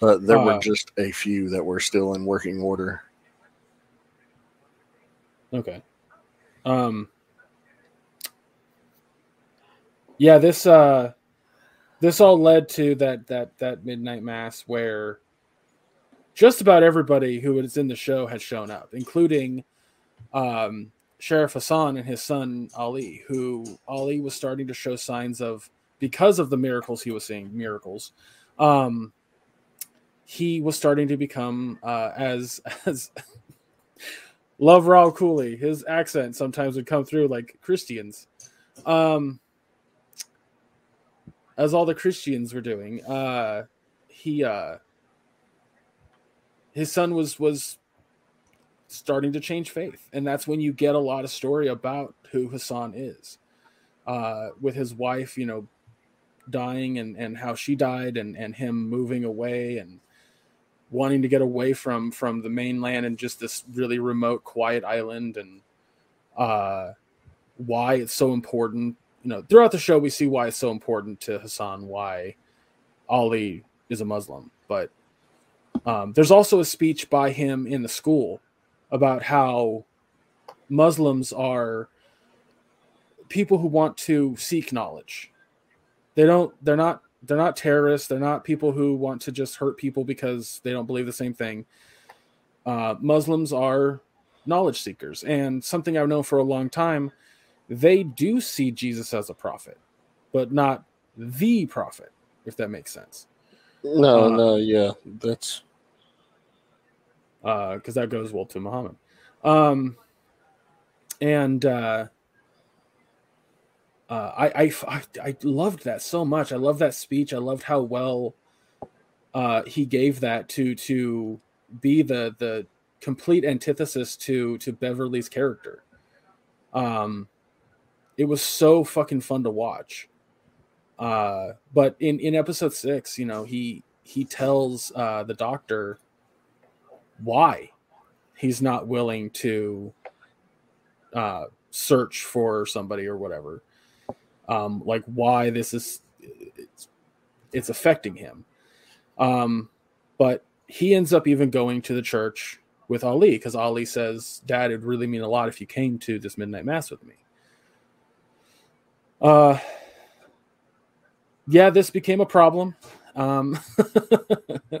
but there were Uh, just a few that were still in working order. Okay. Um Yeah, this uh this all led to that that that midnight mass where just about everybody who was in the show had shown up, including um Sheriff Hassan and his son Ali, who Ali was starting to show signs of because of the miracles he was seeing, miracles. Um he was starting to become uh as as Love Rahul Kohli. His accent sometimes would come through like Christians. Um, as all the Christians were doing, uh, he uh, his son was was starting to change faith, and that's when you get a lot of story about who Hassan is, uh, with his wife, you know, dying and and how she died, and and him moving away and wanting to get away from from the mainland and just this really remote quiet island and uh why it's so important you know throughout the show we see why it's so important to hassan why ali is a muslim but um, there's also a speech by him in the school about how muslims are people who want to seek knowledge. They don't they're not they're not terrorists. They're not people who want to just hurt people because they don't believe the same thing. Uh, Muslims are knowledge seekers, and something I've known for a long time. They do see Jesus as a prophet, but not the prophet, if that makes sense. No, Uh, no, yeah, that's because that goes well to Muhammad. Um, and uh, I, I, I, loved that so much. I love that speech. I loved how well uh, he gave that to to be the the complete antithesis to to Beverly's character. Um, it was so fucking fun to watch. Uh, but in in episode six, you know, he he tells uh, the doctor why he's not willing to uh, search for somebody or whatever. Um, like why this is it's, it's affecting him. Um, but he ends up even going to the church with Ali because Ali says, "Dad, it'd really mean a lot if you came to this midnight mass with me." Uh, yeah, this became a problem. Um,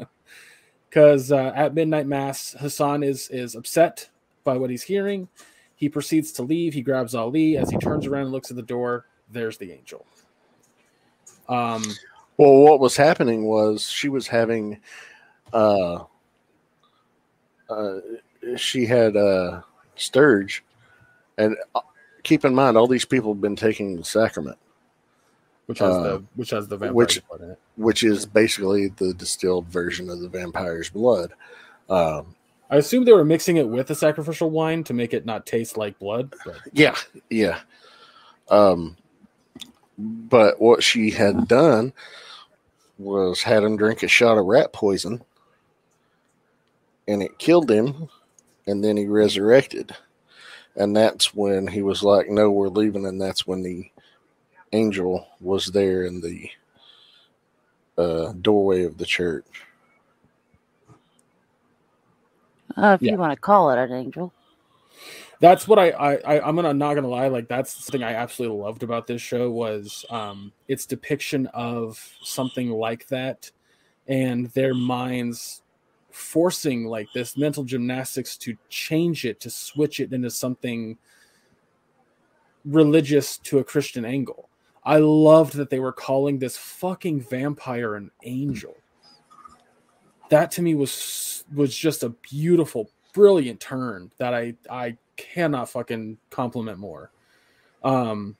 because uh, at midnight mass, Hassan is is upset by what he's hearing. He proceeds to leave. He grabs Ali as he turns around and looks at the door. There's the angel. Um, well. What was happening was she was having, uh, uh, she had uh, Sturge, and uh, keep in mind, all these people have been taking the sacrament, which has Uh, the which has the vampire which- blood in it. which is basically the distilled version of the vampire's blood. Um, I assume they were mixing it with the sacrificial wine to make it not taste like blood. But Yeah, yeah. Um, but what she had done was had him drink a shot of rat poison, and it killed him, and then he resurrected, and that's when he was like, "No, we're leaving," and that's when the angel was there in the uh, doorway of the church. Uh, if Yeah. you want to call it an angel. That's what I, I, I I'm gonna not gonna lie. Like that's something I absolutely loved about this show was um, its depiction of something like that, and their minds forcing like this mental gymnastics to change it to switch it into something religious to a Christian angle. I loved that they were calling this fucking vampire an angel. That to me was was just a beautiful, brilliant turn that I I cannot fucking compliment more. Um,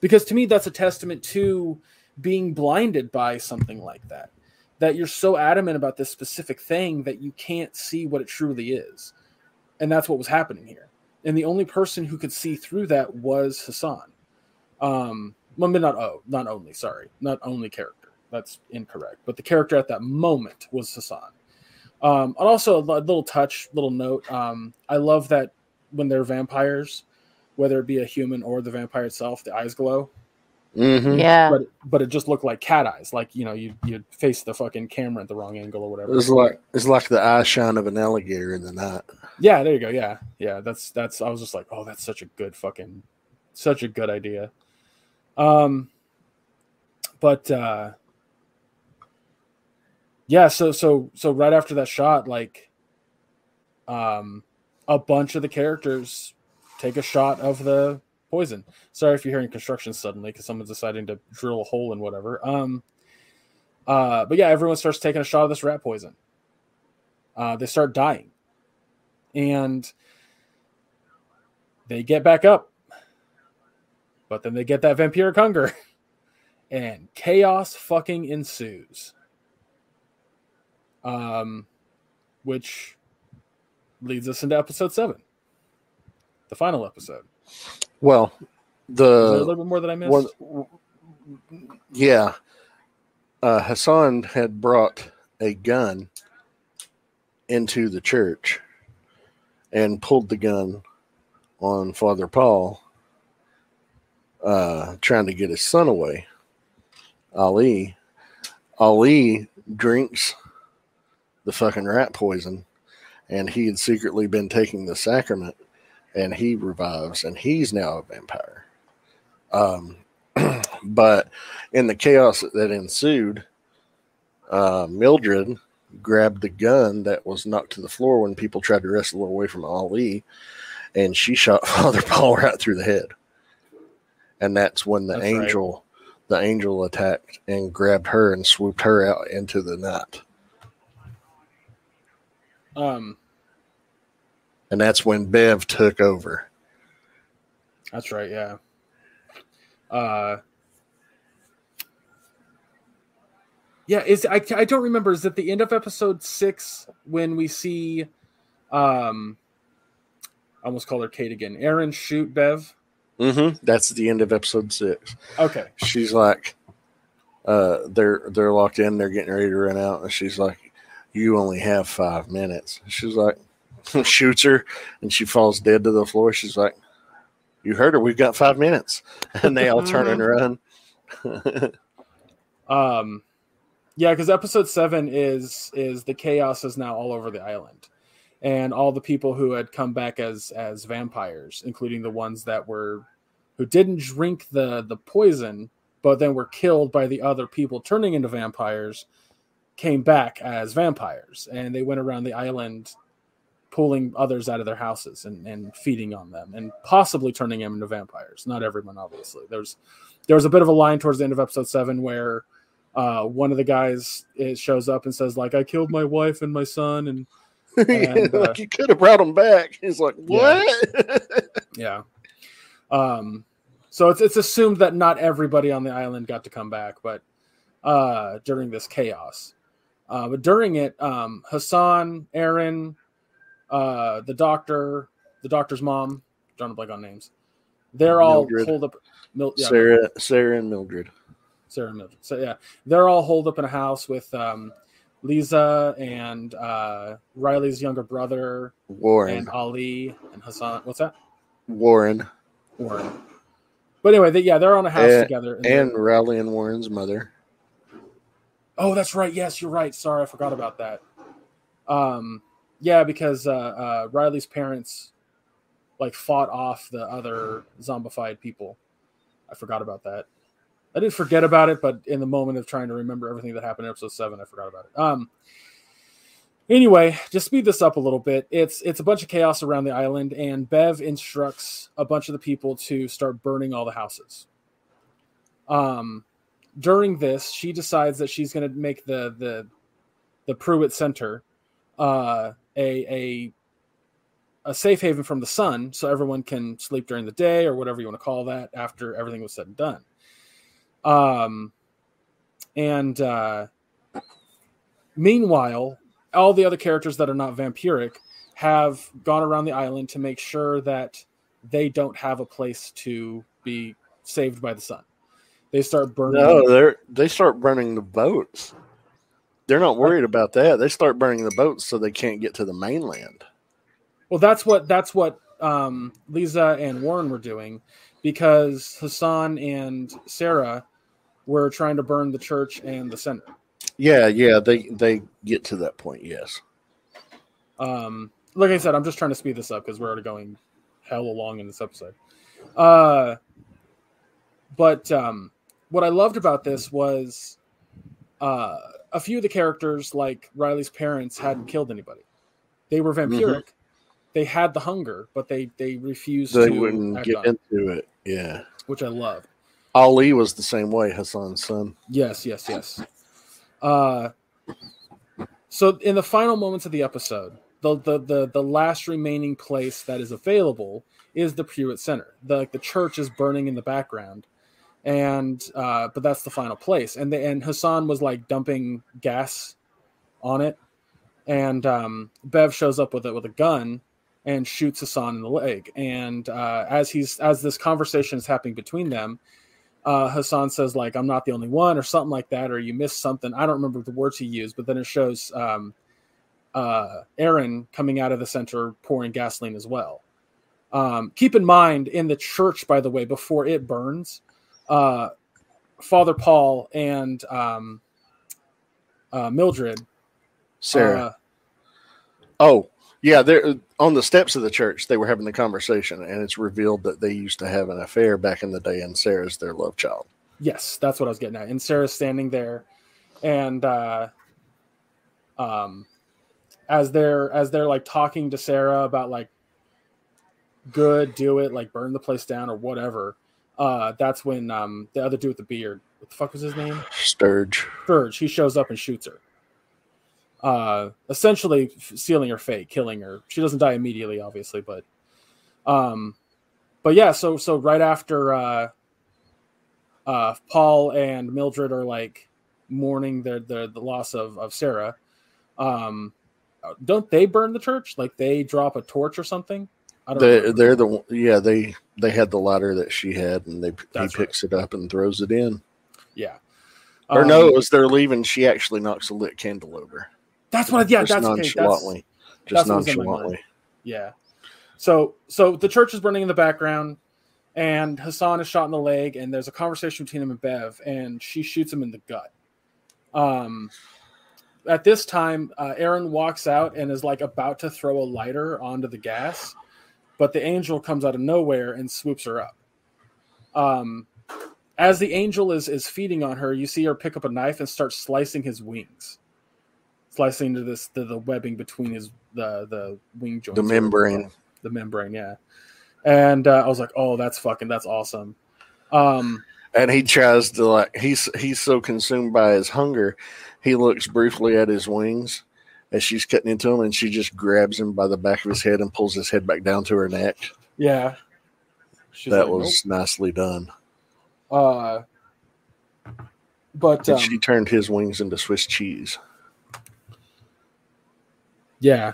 because to me that's a testament to being blinded by something like that. That you're so adamant about this specific thing that you can't see what it truly is, and that's what was happening here. And the only person who could see through that was Hassan. Um, well, not oh, not only. Sorry, not only character. That's incorrect. But the character at that moment was Hassan. Um, and also a little touch, little note. Um, I love that when they're vampires, whether it be a human or the vampire itself, the eyes glow. Mm-hmm. Yeah. But but it just looked like cat eyes, like you know you you face the fucking camera at the wrong angle or whatever. It's like it's like the eye shine of an alligator in the night. Yeah, there you go. Yeah, yeah. That's that's. I was just like, oh, that's such a good fucking, such a good idea. Um, but uh, yeah. So so so right after that shot, like, um, a bunch of the characters take a shot of the poison. Sorry if you're hearing construction suddenly because someone's deciding to drill a hole in whatever. Um, uh, but yeah, everyone starts taking a shot of this rat poison. Uh, they start dying and they get back up. But then they get that vampiric hunger, and chaos fucking ensues. Um, which leads us into episode seven, the final episode. Well, the a little bit more that I missed? one, yeah, uh, Hassan had brought a gun into the church and pulled the gun on Father Paul, uh, trying to get his son away. Ali, Ali drinks the fucking rat poison, and he had secretly been taking the sacrament, and he revives, and he's now a vampire. Um, but in the chaos that ensued, uh, Mildred grabbed the gun that was knocked to the floor when people tried to wrestle away from Ali, and she shot Father Paul right through the head. And that's when the That's right. angel, the angel attacked and grabbed her and swooped her out into the night. Um, And that's when Bev took over. that's right. Yeah. Uh, yeah. Is I I don't remember. Is it the end of episode six when we see, um, I almost call her Kate again. Erin shoot Bev. Mm-hmm. That's the end of episode six. Okay. she's like uh they're they're locked in they're getting ready to run out and she's like you only have five minutes. She's like shoots her and she falls dead to the floor. She's like you heard her. We've got five minutes. And they all turn and run. Um, yeah, because episode seven is is the chaos is now all over the island, and all the people who had come back as as vampires, including the ones that were who didn't drink the the poison, but then were killed by the other people turning into vampires, came back as vampires, and they went around the island pulling others out of their houses and, and feeding on them and possibly turning them into vampires. Not everyone, obviously. There's there was a bit of a line towards the end of episode seven where uh, one of the guys shows up and says like I killed my wife and my son and And, uh, like you could have brought him back he's like what yeah um so it's it's assumed that not everybody on the island got to come back but uh during this chaos uh but during it um Hassan Erin uh the doctor the doctor's mom drawing a blank on names they're all Mildred. holed up Mil- yeah, sarah sarah and mildred Sarah and Mildred. So yeah, they're all holed up in a house with um, Leeza and uh, Riley's younger brother warren and Ali and Hassan. What's that? warren Warren. But anyway, they, yeah, they're on a house And- together. and and riley and warren's mother oh, that's right. Yes, you're right. Sorry, I forgot about that. Um, yeah, because uh, uh, Riley's parents like fought off the other zombified people. I forgot about that. I didn't forget about it, but in the moment of trying to remember everything that happened in episode seven, I forgot about it. Um. Anyway, just speed this up a little bit. It's it's a bunch of chaos around the island, and Bev instructs a bunch of the people to start burning all the houses. Um, during this, she decides that she's going to make the the the Pruitt Center uh, a a a safe haven from the sun, so everyone can sleep during the day or whatever you want to call that after everything was said and done. Um, and uh, meanwhile, all the other characters that are not vampiric have gone around the island to make sure that they don't have a place to be saved by the sun. They start burning. No, they're they start burning the boats. They're not worried about that. They start burning the boats so they can't get to the mainland. Well, that's what that's what um, Leeza and Warren were doing because Hassan and Sarah were trying to burn the church and the center. Yeah, yeah, they they get to that point. Yes. Um, like I said, I'm just trying to speed this up because we're already going hell along in this episode. Uh, but um, what I loved about this was uh, a few of the characters, like Riley's parents, hadn't killed anybody. They were vampiric. Mm-hmm. They had the hunger, but they they refused. They to wouldn't get into it. Yeah, which I love. Ali was the same way. Hassan's son. Yes, yes, yes. Uh, so in the final moments of the episode, the the the, the last remaining place that is available is the Pruitt Center. The the church is burning in the background, and uh, but that's the final place. And the, and Hassan was like dumping gas on it, and um, Bev shows up with it with a gun and shoots Hassan in the leg. And uh, as he's as this conversation is happening between them, uh, Hassan says like I'm not the only one or something like that, or you missed something. I don't remember the words he used, but then it shows um, uh, Erin coming out of the center pouring gasoline as well. Um, keep in mind in the church, by the way, before it burns, uh, Father Paul and um, uh, Mildred. Sarah. Uh, oh, yeah, they're on the steps of the church. They were having the conversation, and it's revealed that they used to have an affair back in the day, and Sarah's their love child. Yes, that's what I was getting at. And Sarah's standing there, and uh, um, as they're as they're like talking to Sarah about like, good, do it, like burn the place down or whatever uh, that's when um, the other dude with the beard, what the fuck was his name? Sturge. Sturge. He shows up and shoots her. Uh, essentially sealing her fate, killing her. She doesn't die immediately, obviously, but um, but yeah. So so right after uh, uh, Paul and Mildred are like mourning their, their the loss of of Sarah. Um, don't they burn the church? Like they drop a torch or something? They, they're the yeah they they had the ladder that she had and they That's he picks right. it up and throws it in. Yeah. Or um, no, as they're leaving, she actually knocks a lit candle over. That's what. Yeah, just that's nonchalantly. Okay, that's, just that's nonchalantly. Yeah. So so the church is burning in the background, and Hassan is shot in the leg, and there's a conversation between him and Bev, and she shoots him in the gut. Um, at this time, uh, Erin walks out and is like about to throw a lighter onto the gas, but the angel comes out of nowhere and swoops her up. Um, as the angel is is feeding on her, you see her pick up a knife and start slicing his wings, slicing into this the, the webbing between his the the wing joints, the membrane, the membrane, yeah. And uh, I was like, oh, that's fucking that's awesome. Um, and he tries to like he's he's so consumed by his hunger, he looks briefly at his wings as she's cutting into him, and she just grabs him by the back of his head and pulls his head back down to her neck. Yeah, She's that like, was nope. nicely done. Uh, but um, she turned his wings into Swiss cheese. Yeah,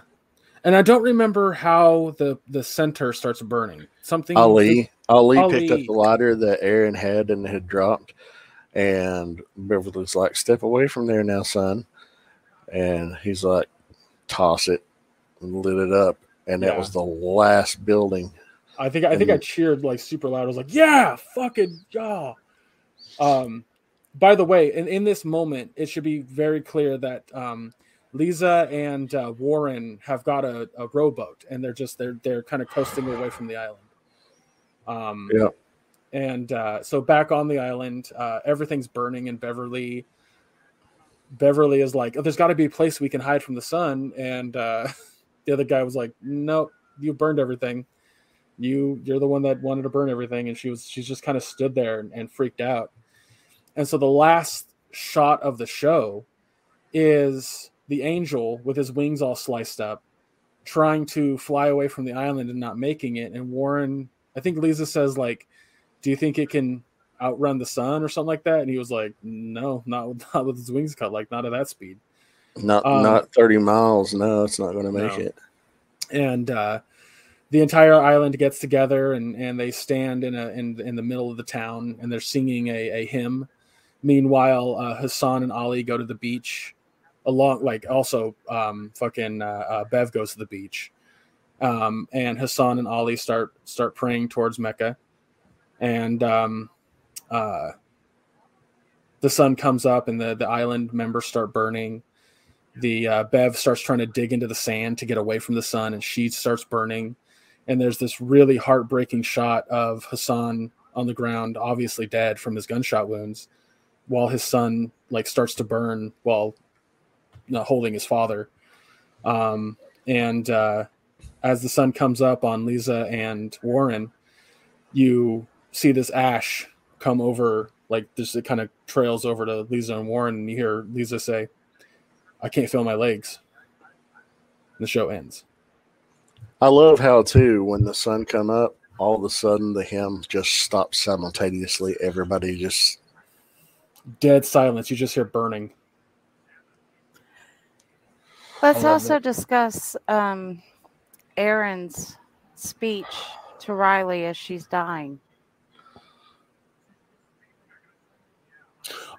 and I don't remember how the the center starts burning. Something Ali Ali, Ali picked up the lighter that Erin had and had dropped, and Beverly's like, "Step away from there now, son." And he's like, toss it and lit it up. And that yeah. was the last building. I think I think I cheered like super loud. I was like, "Yeah, fucking yeah!" Um, by the way, in, in this moment, it should be very clear that um, Leeza and uh, Warren have got a, a rowboat, and they're just they're they're kind of coasting away from the island. Um, yeah. And uh, so back on the island, uh, everything's burning in Beverly. Beverly is like, oh, there's got to be a place we can hide from the sun. And uh, the other guy was like, nope, you burned everything. You you're the one that wanted to burn everything. And she was she's just kind of stood there and, and freaked out. And so the last shot of the show is the angel with his wings all sliced up, trying to fly away from the island and not making it. And Warren, I think Leeza says, like, do you think it can outrun the sun or something like that? And he was like, no, not with, not with his wings cut, like not at that speed. Not Um, not thirty miles. No, it's not going to make No. it. and uh, the entire island gets together and, and they stand in a in, in the middle of the town and they're singing a, a hymn. Meanwhile, uh, Hassan and Ali go to the beach, along like also um, fucking uh, uh, Bev goes to the beach, um, and Hassan and Ali start start praying towards Mecca, and um, uh, the sun comes up and the the island members start burning the uh, Bev starts trying to dig into the sand to get away from the sun, and she starts burning. And there's this really heartbreaking shot of Hassan on the ground, obviously dead from his gunshot wounds, while his son like starts to burn while know, holding his father. Um, and uh, as the sun comes up on Leeza and Warren, you see this ash come over, like this. It kind of trails over to Leeza and Warren, and you hear Leeza say, I can't feel my legs. And The show ends. I love how too when the sun come up, all of a sudden the hymn just stops simultaneously. Everybody just Dead silence. You just hear burning. Let's also it. discuss um, Erin's speech to Riley as she's dying.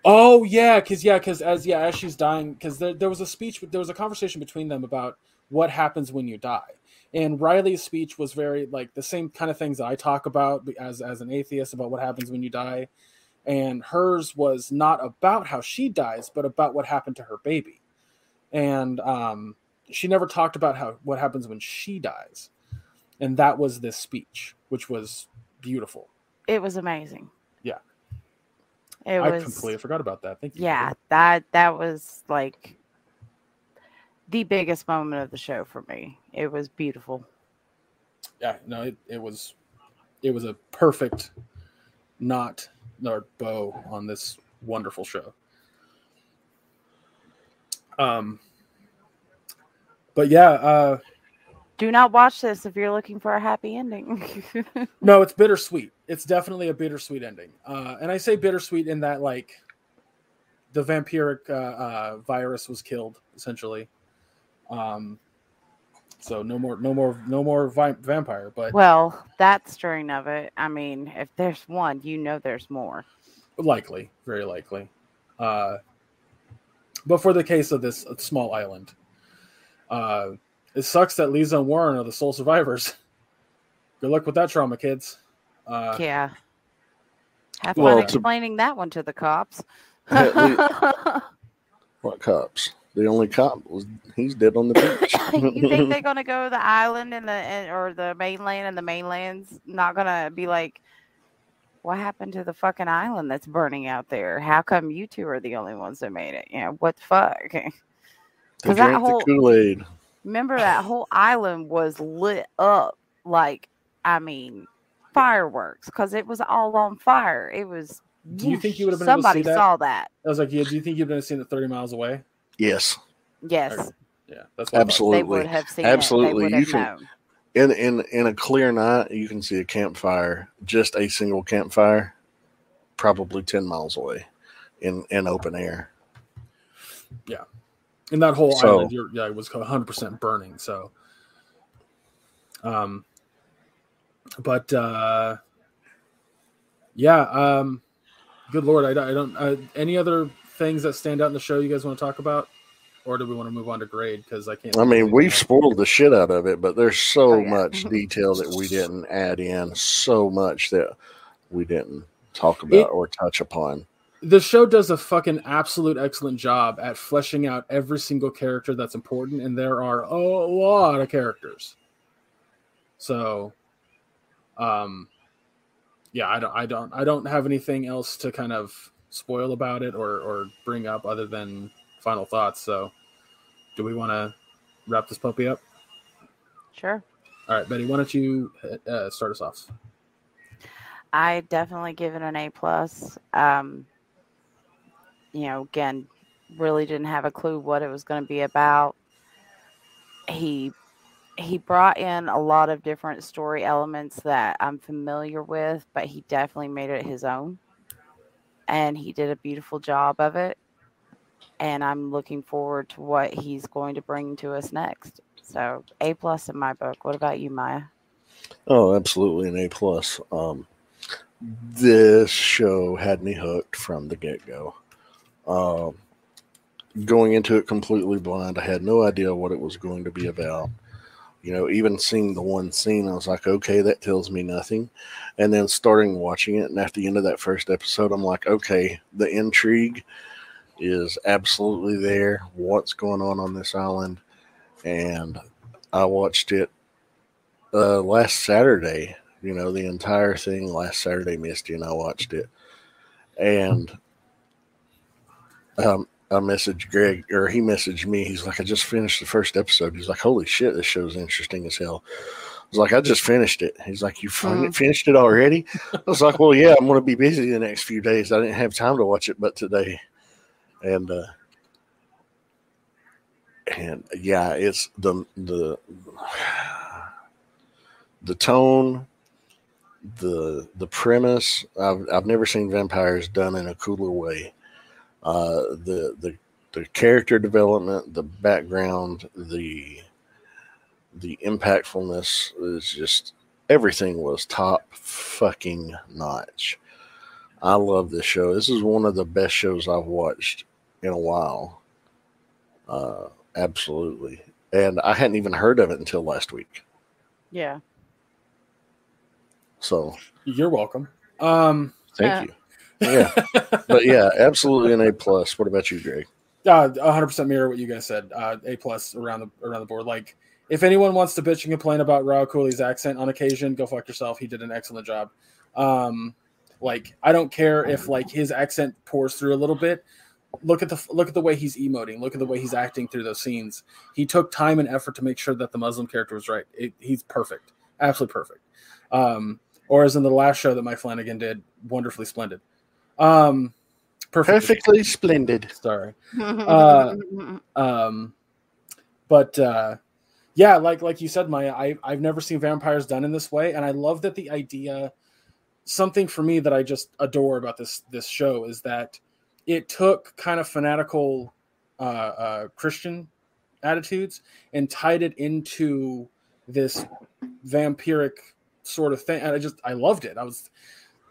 Oh yeah, because yeah, because as yeah, as she's dying, because there, there was a speech, there was a conversation between them about what happens when you die. And Riley's speech was very like the same kind of things that I talk about as as an atheist about what happens when you die. And hers was not about how she dies, but about what happened to her baby. And um, she never talked about how what happens when she dies. And that was this speech, which was beautiful. It was amazing. It I was completely forgot about that. Thank you. yeah, that that was like the biggest moment of the show for me. It was beautiful. yeah no it, it was it was a perfect knot or bow on this wonderful show um but yeah uh Do not watch this if you're looking for a happy ending. no it's bittersweet it's definitely a bittersweet ending. Uh and i say bittersweet in that like the vampiric uh, uh virus was killed essentially. Um so no more no more no more vi- vampire but well, that strain of it. I mean, if there's one, you know there's more. likely. Very likely. Uh but for the case of this small island uh it sucks that leeza and warren are the sole survivors. Good luck with that trauma kids uh yeah. Have fun Well, to- explaining that one to the cops. At what cops? The only cop was he's dead on the beach. you think they're gonna go to the island and the and, or the mainland and the mainland's not gonna be like what happened to the fucking island that's burning out there how come you two are the only ones that made it you know what the fuck They 'Cause that whole- the Kool Aid. remember that whole island was lit up like i mean fireworks because it was all on fire. It was Do you think you would've been able to somebody see that? saw that. I was like yeah do you think you'd been seen it 30 miles away? Yes, yes. Yeah that's what I they absolutely. would have seen Absolutely. it. They You have can- known. In in in a clear night, you can see a campfire, just a single campfire, probably ten miles away, in in open air. Yeah, and that whole So- island you're, yeah it was 100% burning so um but uh yeah um good lord i, don't- I don't uh, any other things that stand out in the show you guys want to talk about or do we want to move on to grade because i can't I mean, we've spoiled the shit out of it, but there's so Oh, yeah. much detail that we didn't add in, so much that we didn't talk about It- or touch upon. the show does a fucking absolute excellent job at fleshing out every single character that's important and there are a lot of characters so um yeah i don't i don't i don't have anything else to kind of spoil about it or or bring up other than final thoughts so do we want to wrap this puppy up sure all right betty why don't you uh, start us off I definitely give it an A plus. Um, you know, again, really didn't have a clue what it was going to be about. He he brought in a lot of different story elements that I'm familiar with, but he definitely made it his own. And he did a beautiful job of it. And I'm looking forward to what he's going to bring to us next. So A plus in my book. What about you, Maya? Oh, absolutely an A plus. Um, this show had me hooked from the get go. Um, going into it completely blind, I had no idea what it was going to be about. You know, even seeing the one scene, I was like, okay, that tells me nothing. And then starting watching it, and at the end of that first episode, I'm like, okay, the intrigue is absolutely there. What's going on on this island? And I watched it uh, last Saturday. You know, the entire thing last Saturday, Misty and I watched it, and um, I messaged Greg, or he messaged me. He's like, I just finished the first episode. He's like, Holy shit, this show's interesting as hell. I was like, I just finished it. He's like, You fin- Mhm. finished it already? I was like, Well, yeah, I'm going to be busy the next few days. I didn't have time to watch it, but today. And, uh, and yeah, it's the, the, the tone, the, the premise. I've, I've never seen vampires done in a cooler way uh, the the the character development, the background, the the impactfulness is just everything was top fucking notch. I love this show. This is one of the best shows I've watched in a while. Uh, absolutely, and I hadn't even heard of it until last week. Yeah. So You're welcome. Um, thank you. Yeah, but yeah, absolutely an A plus. What about you, Greg? uh, 100% mirror what you guys said. Uh, a plus around the around the board. Like, if anyone wants to bitch and complain about Rahul Kohli's accent on occasion, go fuck yourself. He did an excellent job. Um, like, I don't care if like his accent pours through a little bit. Look at the look at the way he's emoting. Look at the way he's acting through those scenes. He took time and effort to make sure that the Muslim character was right. It, he's perfect, absolutely perfect. Um, or as in the last show that Mike Flanagan did, wonderfully splendid. Um, perfect. Perfectly splendid. Sorry. Uh, Um, but uh, yeah, like like you said, Maya, I I've never seen vampires done in this way, and I love that the idea. Something for me that I just adore about this this show is that it took kind of fanatical uh, uh, Christian attitudes and tied it into this vampiric sort of thing, and I just I loved it. I was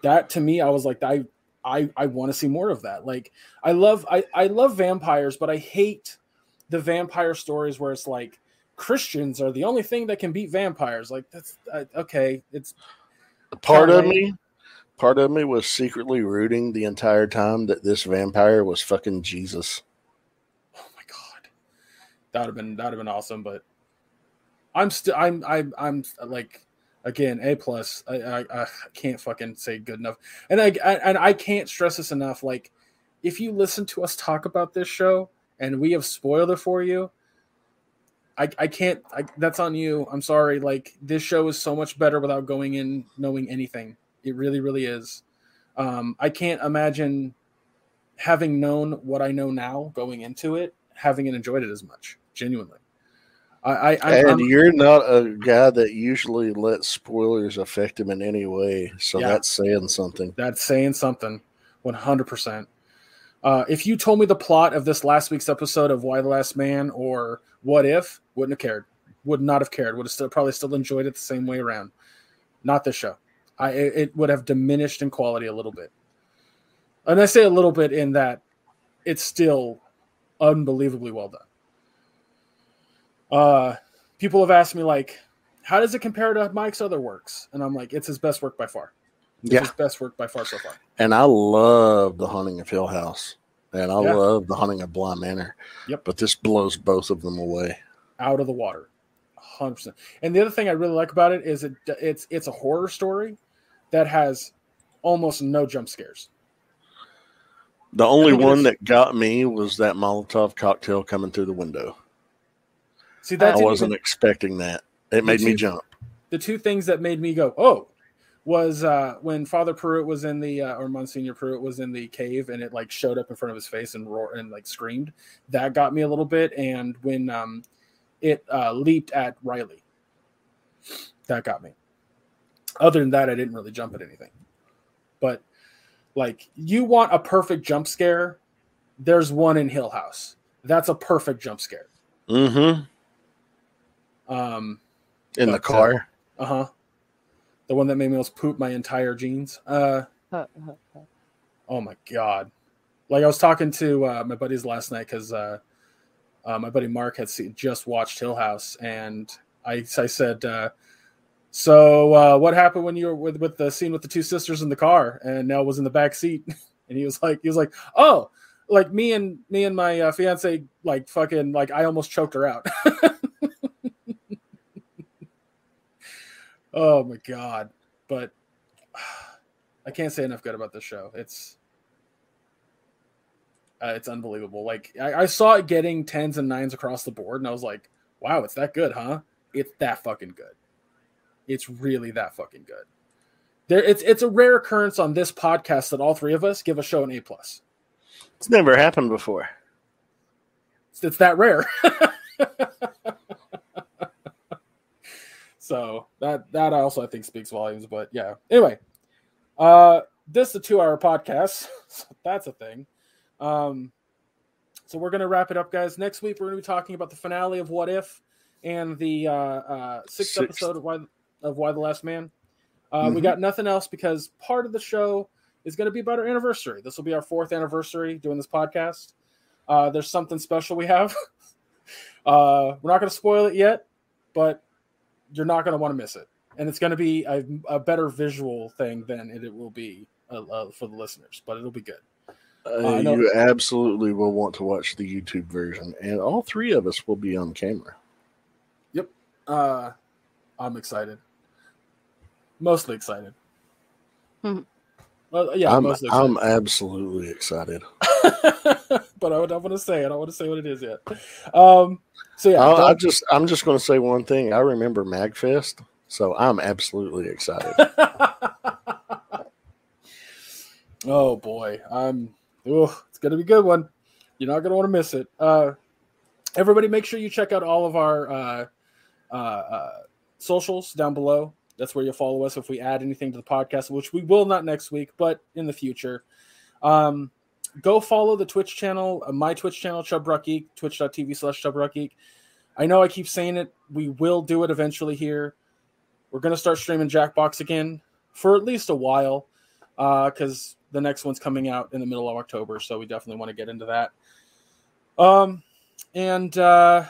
that to me, I was like I I I want to see more of that. Like I love I I love vampires, but I hate the vampire stories where it's like Christians are the only thing that can beat vampires. Like that's uh, okay. It's part of me part of me was secretly rooting the entire time that this vampire was fucking jesus oh my god, that would have been that would have been awesome. But I'm still I'm I'm I'm like again a plus. I, I I can't fucking say good enough. And I, I and I can't stress this enough. Like if you listen to us talk about this show and we have spoiled it for you. I, I can't I, that's on you i'm sorry like this show is so much better without going in knowing anything it really really is um, i can't imagine having known what i know now going into it having enjoyed it as much genuinely i i and I'm- you're not a guy that usually lets spoilers affect him in any way so Yeah. that's saying something. That's saying something 100% uh, if you told me the plot of this last week's episode of Y the Last Man or what if wouldn't have cared. Would not have cared. Would have still probably still enjoyed it the same way around. Not this show. I it would have diminished in quality a little bit. And i say a little bit in that it's still unbelievably well done uh people have asked me like how does it compare to mike's other works? And i'm like it's his best work by far. It's Yeah. his best work by far so far. And i love the haunting of hill house. And i Yeah. love the haunting of Bly Manor. Yep. but this blows both of them away. Out of the water. 100% and the other thing i really like about it is it it's it's a horror story that has almost no jump scares. The only one that got me was that molotov cocktail coming through the window see i wasn't expecting that it made me jump the two things that made me go oh was uh, when Father Pruitt was in the uh, or Monsignor Pruitt was in the cave and it like showed up in front of his face and roared and like screamed. That got me a little bit. And when um, it uh, leaped at Riley, that got me. Other than that, I didn't really jump at anything. But like, you want a perfect jump scare? There's one in Hill House. That's a perfect jump scare. Mm-hmm. Um, In the But, car. uh huh. The one that made me almost poop my entire jeans. Uh, oh my god! Like I was talking to uh, my buddies last night because uh, uh, my buddy Mark had seen, just watched Hill House, and I I said, uh, "So uh, what happened when you were with with the scene with the two sisters in the car?" And Nell was in the back seat, and he was like, he was like, "Oh." Like me and me and my uh, fiance, like fucking, like I almost choked her out. Oh my god! But I can't say enough good about this show. It's uh, it's unbelievable. Like I, I saw it getting tens and nines across the board, and I was like, "Wow, it's that good, huh? It's that fucking good. It's really that fucking good." There, it's it's a rare occurrence on this podcast that all three of us give a show an A plus. It's never happened before. It's, it's that rare. so that that also I think speaks volumes. But yeah. Anyway, uh, this is a two-hour podcast, so that's a thing. Um, so we're gonna wrap it up, guys. Next week we're gonna be talking about the finale of What If and the uh, uh, sixth, Sixth. episode of Why of Y the Last Man. Uh, We Mhm. got nothing else because part of the show is going to be about our anniversary. This will be our fourth anniversary doing this podcast. Uh, there's something special we have. uh, we're not going to spoil it yet, but you're not going to want to miss it. And it's going to be a, a better visual thing than it, it will be uh, uh, for the listeners, but it'll be good. Uh, I know- you absolutely will want to watch the YouTube version, and all three of us will be on camera. Yep. Uh, I'm excited. Mostly excited. Well, yeah, I'm. I'm absolutely excited. but I don't want to say. I don't want to say what it is yet. Um, so yeah, I don't- just, I'm just going to say one thing. I remember Magfest, so I'm absolutely excited. oh boy, I'm. Oh, it's gonna be a good one. You're not gonna want to miss it. Uh, everybody, make sure you check out all of our uh, uh, uh, socials down below. That's where you'll follow us if we add anything to the podcast, which we will not next week, but in the future. Um, go follow the Twitch channel, uh, my Twitch channel, Chub Rock Geek, twitch.tv slash Chub Rock Geek. I know I keep saying it. We will do it eventually here. We're going to start streaming Jackbox again for at least a while because the next one's coming out in the middle of October. So we definitely want to get into that. Um, and uh,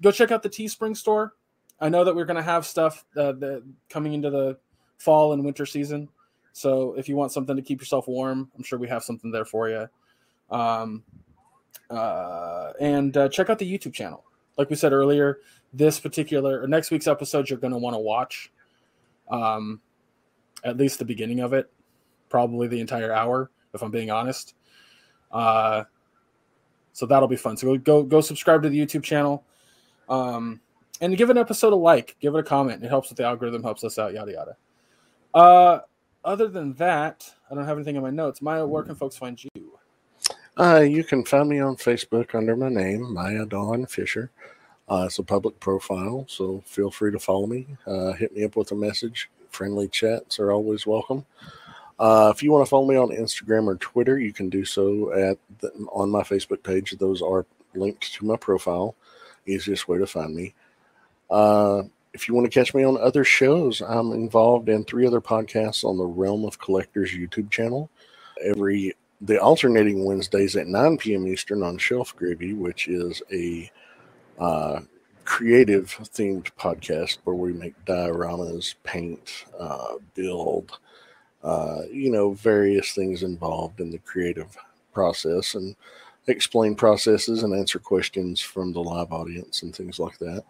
go check out the Teespring store. I know that we're going to have stuff uh, the, coming into the fall and winter season. So if you want something to keep yourself warm, I'm sure we have something there for you. Um, uh, and uh, check out the YouTube channel. Like we said earlier, this particular or next week's episode you're going to want to watch. Um, at least the beginning of it, probably the entire hour, if I'm being honest. Uh, so that'll be fun. So go go, go subscribe to the YouTube channel, um, and give an episode a like, give it a comment. It helps with the algorithm, helps us out, yada yada. Uh, other than that, I don't have anything in my notes. Maya, where can folks find you? Uh, you can find me on Facebook under my name, Maya Dawn Fisher. Uh, it's a public profile, so feel free to follow me. Uh, hit me up with a message. Friendly chats are always welcome. Uh, if you want to follow me on Instagram or Twitter, you can do so at the, on my Facebook page. Those are linked to my profile. Easiest way to find me. Uh, if you want to catch me on other shows, I'm involved in three other podcasts on the Realm of Collectors YouTube channel. Every the alternating Wednesdays at 9 p.m. Eastern on Shelf Gravy, which is a uh, creative themed podcast where we make dioramas, paint, uh, build, uh, you know, various things involved in the creative process and explain processes and answer questions from the live audience and things like that.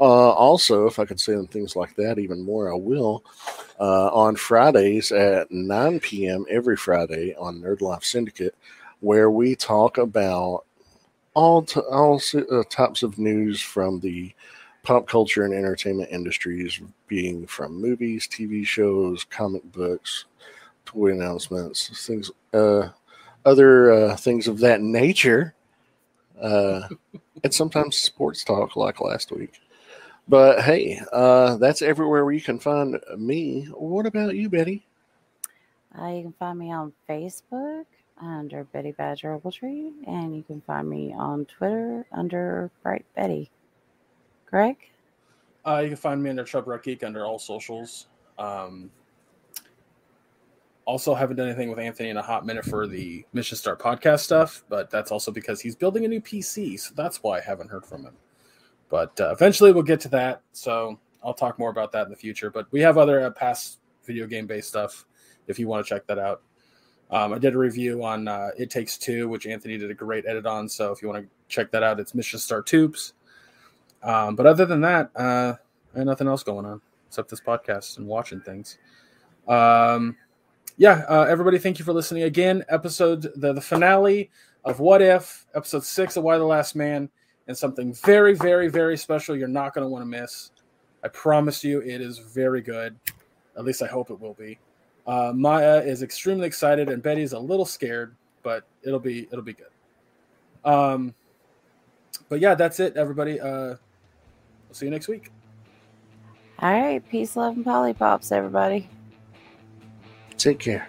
Uh, also, if I could say things like that even more, I will. Uh, on Fridays at 9 p.m. every Friday on Nerd Life Syndicate, where we talk about all t- all uh, types of news from the pop culture and entertainment industries, being from movies, TV shows, comic books, toy announcements, things, uh, other uh, things of that nature, uh, and sometimes sports talk like last week. But hey, uh, that's everywhere where you can find me. What about you, Betty? Uh, you can find me on Facebook under Betty Badger Ogletree, and you can find me on Twitter under Bright Betty. Greg? Uh, you can find me under Chub Geek under all socials. Um, also, haven't done anything with Anthony in a hot minute for the Mission Star podcast stuff, but that's also because he's building a new PC, so that's why I haven't heard from him. But uh, eventually, we'll get to that. So I'll talk more about that in the future. But we have other uh, past video game based stuff if you want to check that out. Um, I did a review on uh, It Takes Two, which Anthony did a great edit on. So if you want to check that out, it's Mission Star Tubes. Um, but other than that, uh, I nothing else going on except this podcast and watching things. Um, yeah, uh, everybody, thank you for listening again. Episode the the finale of What If, episode six of Y the Last Man, and something very, very, very special. You're not going to want to miss. I promise you, it is very good. At least I hope it will be. Uh, Maya is extremely excited, and Betty's a little scared, but it'll be it'll be good. Um, but yeah, that's it, everybody. Uh, we'll see you next week. All right. Peace, love, and polypops, everybody. Take care.